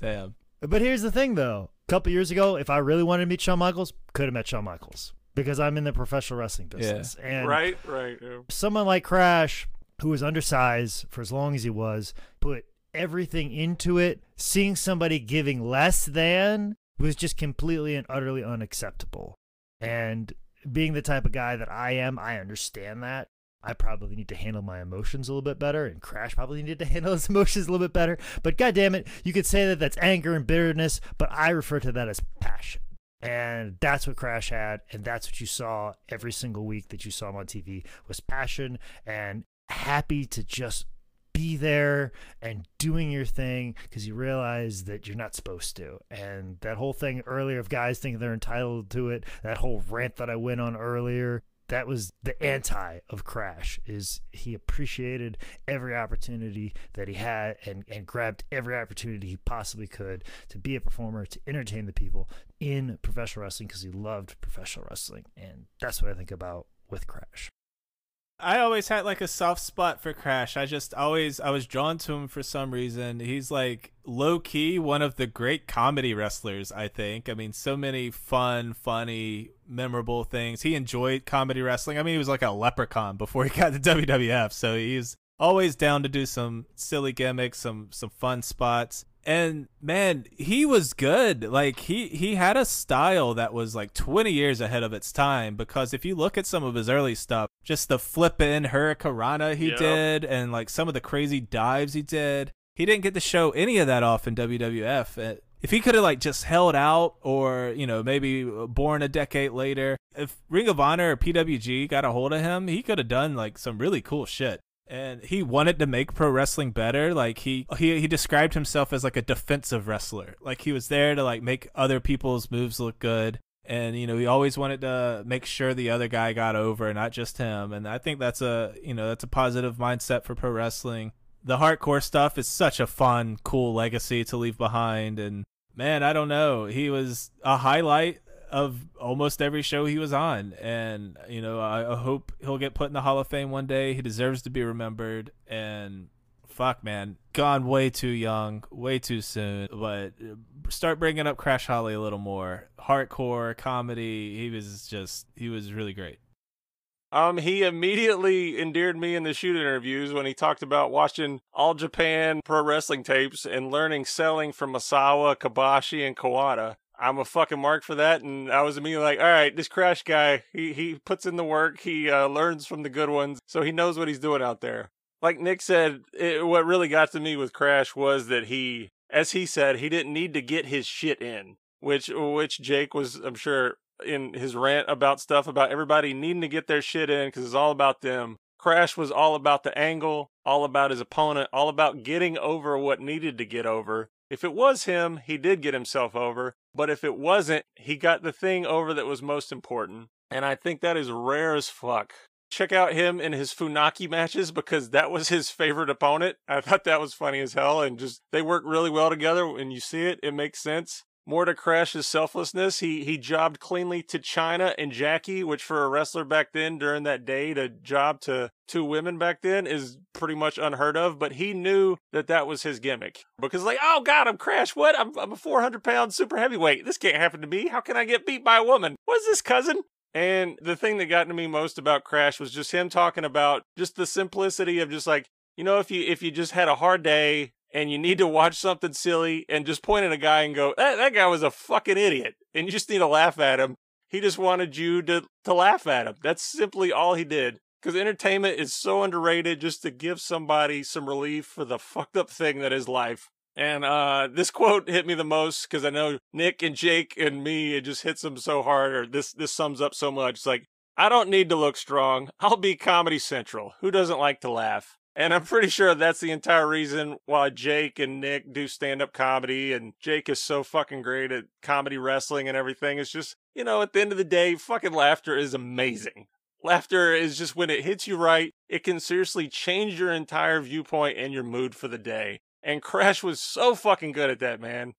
A: Damn.
B: But here's the thing, though. A couple years ago, if I really wanted to meet Shawn Michaels, could have met Shawn Michaels because I'm in the professional wrestling business.
C: Yeah. And right, right.
B: Yeah. Someone like Crash, who was undersized for as long as he was, put everything into it, seeing somebody giving less than was just completely and utterly unacceptable. And being the type of guy that I am, I understand that. I probably need to handle my emotions a little bit better, and Crash probably needed to handle his emotions a little bit better. But God damn it, you could say that that's anger and bitterness, but I refer to that as passion. And that's what Crash had, and that's what you saw every single week that you saw him on TV was passion and happy to just be there and doing your thing because you realize that you're not supposed to. And that whole thing earlier of guys thinking they're entitled to it, that whole rant that I went on earlier, that was the anti of Crash is he appreciated every opportunity that he had and, and grabbed every opportunity he possibly could to be a performer, to entertain the people in professional wrestling because he loved professional wrestling. And that's what I think about with Crash.
A: I always had like a soft spot for Crash. I just always I was drawn to him for some reason. He's like low key one of the great comedy wrestlers, I think. I mean, so many fun, funny, memorable things. He enjoyed comedy wrestling. I mean, he was like a leprechaun before he got to WWF, so he's always down to do some silly gimmicks, some some fun spots and man he was good like he he had a style that was like 20 years ahead of its time because if you look at some of his early stuff just the flip in hurricanrana he yep. did and like some of the crazy dives he did he didn't get to show any of that off in WWF. Uh, If he could have like just held out, or you know maybe born a decade later, if Ring of Honor or PWG got a hold of him, he could have done like some really cool shit. And he wanted to make pro wrestling better. Like he he he described himself as like a defensive wrestler. Like he was there to like make other people's moves look good and you know he always wanted to make sure the other guy got over not just him and i think that's a you know that's a positive mindset for pro wrestling the hardcore stuff is such a fun cool legacy to leave behind and man i don't know he was a highlight of almost every show he was on. And you know I, I hope he'll get put in the hall of fame one day. He deserves to be remembered. And fuck man gone way too young way too soon. But start bringing up crash holly a little more. Hardcore comedy he was just he was really great.
C: Um, he immediately endeared me in the shoot interviews when he talked about watching all Japan pro wrestling tapes and learning selling from Misawa, Kobashi, and Kawada. I'm a fucking mark for that, and I was immediately like, all right, this Crash guy, he he puts in the work, he uh, learns from the good ones, so he knows what he's doing out there. Like Nick said, it, what really got to me with Crash was that he, as he said, he didn't need to get his shit in, which which Jake was, I'm sure, in his rant about stuff about everybody needing to get their shit in because it's all about them. Crash was all about the angle, all about his opponent, all about getting over what needed to get over. If it was him, he did get himself over. But if it wasn't, he got the thing over that was most important. And I think that is rare as fuck. Check out him in his Funaki matches because that was his favorite opponent. I thought that was funny as hell. And just, they work really well together. When you see it, it makes sense. More to Crash's selflessness, he he jobbed cleanly to Chyna and Jackie, which for a wrestler back then during that day to job to two women back then is pretty much unheard of. But he knew that that was his gimmick because like, oh god, I'm Crash. What? I'm I'm a 400 pound super heavyweight. This can't happen to me. How can I get beat by a woman? What's this cousin? And the thing that got to me most about Crash was just him talking about just the simplicity of just like, you know, if you if you just had a hard day and you need to watch something silly and just point at a guy and go, that, that guy was a fucking idiot. And you just need to laugh at him. He just wanted you to, to laugh at him. That's simply all he did. Because entertainment is so underrated just to give somebody some relief for the fucked up thing that is life. And uh, this quote hit me the most because I know Nick and Jake and me, it just hits them so hard, or this, this sums up so much. It's like, I don't need to look strong. I'll be Comedy Central. Who doesn't like to laugh? And I'm pretty sure that's the entire reason why Jake and Nick do stand up comedy. And Jake is so fucking great at comedy wrestling and everything. It's just, you know, at the end of the day, fucking laughter is amazing. Laughter is just when it hits you right, it can seriously change your entire viewpoint and your mood for the day. And Crash was so fucking good at that, man.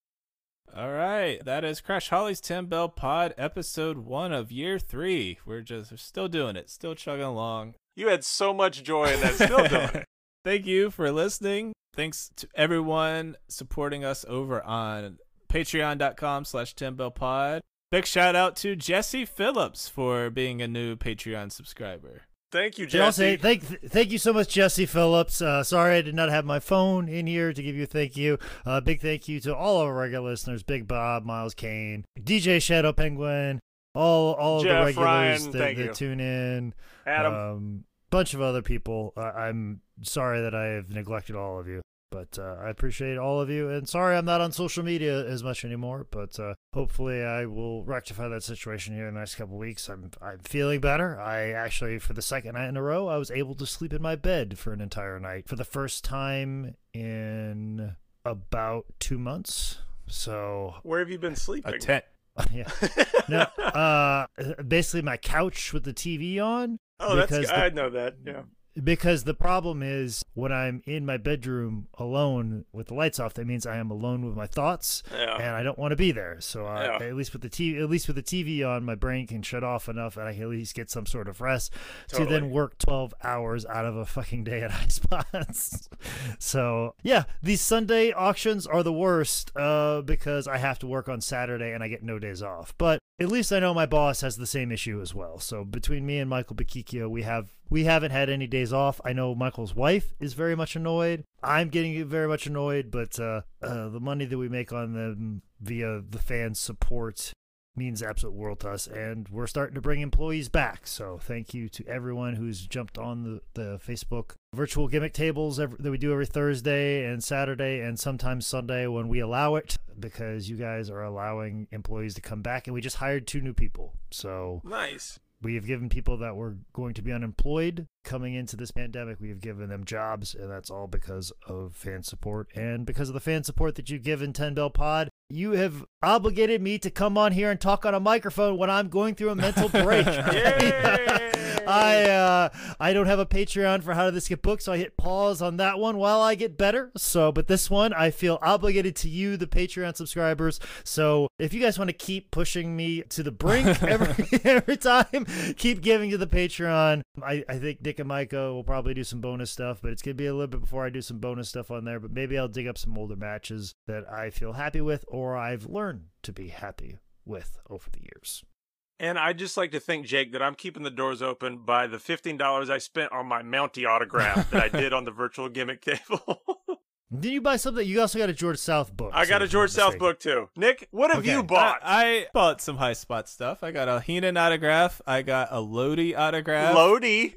A: all right that is crash holly's 10 bell pod episode one of year three we're just we're still doing it still chugging along
C: You had so much joy in that. Still doing it.
A: Thank you for listening. Thanks to everyone supporting us over on patreon.com slash Pod. Big shout out to Jesse Phillips for being a new Patreon subscriber.
C: Thank you,
B: Jesse,
C: Jesse.
B: thank thank you so much, Jesse Phillips. Uh, sorry I did not have my phone in here to give you a thank you. Uh, big thank you to all of our regular listeners: Big Bob, Miles Kane, DJ Shadow Penguin, all all of the regulars
C: Ryan,
B: that, that tune in.
C: Adam.
B: um, bunch of other people. Uh, I'm sorry that I have neglected all of you, but uh, I appreciate all of you. And sorry I'm not on social media as much anymore, but uh, hopefully I will rectify that situation here in the next couple weeks. I'm I'm feeling better. I actually, for the second night in a row, I was able to sleep in my bed for an entire night for the first time in about two months. So
C: Where have you been sleeping?
A: A tent.
B: yeah, no, uh, basically my couch with the TV on
C: oh, that's I know that. Yeah.
B: Because the problem is when I'm in my bedroom alone with the lights off, that means I am alone with my thoughts,
C: Yeah.
B: and I don't want to be there. So uh,
C: Yeah.
B: at least with the TV, at least with the TV on, my brain can shut off enough, and I can at least get some sort of rest to then work 12 hours out of a fucking day at high spots. so yeah, these Sunday auctions are the worst uh, because I have to work on Saturday and I get no days off. But at least I know my boss has the same issue as well. So between me and Michael Bochicchio, we have we haven't had any days off. I know Michael's wife is very much annoyed. I'm getting very much annoyed, but uh, uh, the money that we make on them via the fans' support means absolute world to us. And we're starting to bring employees back. So thank you to everyone who's jumped on the, the Facebook virtual gimmick tables every, that we do every Thursday and Saturday and sometimes Sunday when we allow it because you guys are allowing employees to come back. And we just hired two new people. So
C: Nice.
B: We have given people that were going to be unemployed coming into this pandemic, we have given them jobs, and that's all because of fan support and because of the fan support that you've given 10 Bell Pod. You have obligated me to come on here and talk on a microphone when I'm going through a mental break. I uh, I don't have a Patreon for How Did This Get Booked, so I hit pause on that one while I get better. So, but this one, I feel obligated to you, the Patreon subscribers. So, if you guys want to keep pushing me to the brink every every time, keep giving to the Patreon. I, I think Dick and Micah will probably do some bonus stuff, but it's gonna be a little bit before I do some bonus stuff on there. But maybe I'll dig up some older matches that I feel happy with, or I've learned to be happy with over the years.
C: And I'd just like to thank Jake that I'm keeping the doors open by the $15 I spent on my Mountie autograph that I did on the virtual gimmick table.
B: Did you buy something? You also got a George South book.
C: I
B: so
C: got a George South book too. Nick, what have
B: Okay.
C: you bought?
A: I, I bought some high spot stuff. I got a Heenan autograph. I got a Lodi autograph.
C: Lodi.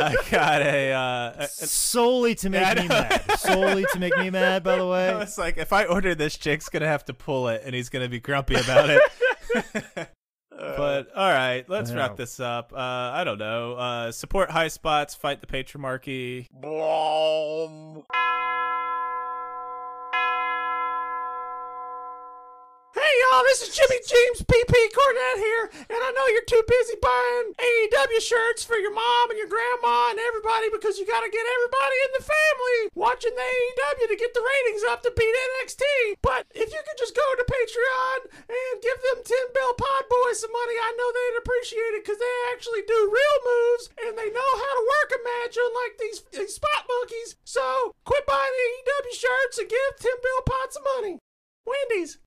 A: I got a. Uh, a-
B: solely to make
A: Yeah,
B: me mad. Solely to make me mad. By the
A: I
B: way,
A: was like, if I order this, Jake's gonna have to pull it, and he's gonna be grumpy about it. But all right, let's
B: Yeah.
A: wrap this up. Uh, I don't know. Uh, support high spots, fight the patriarchy.
C: Blom. Y'all, this is Jimmy James PP Cornette here, and I know you're too busy buying AEW shirts for your mom and your grandma and everybody because you gotta get everybody in the family watching the AEW to get the ratings up to beat NXT. But if you could just go to Patreon and give them 10 Bell Pod Boys some money, I know they'd appreciate it because they actually do real moves and they know how to work a match unlike these, these spot monkeys. So quit buying AEW shirts and give 10 Bell Pod some money. Wendy's.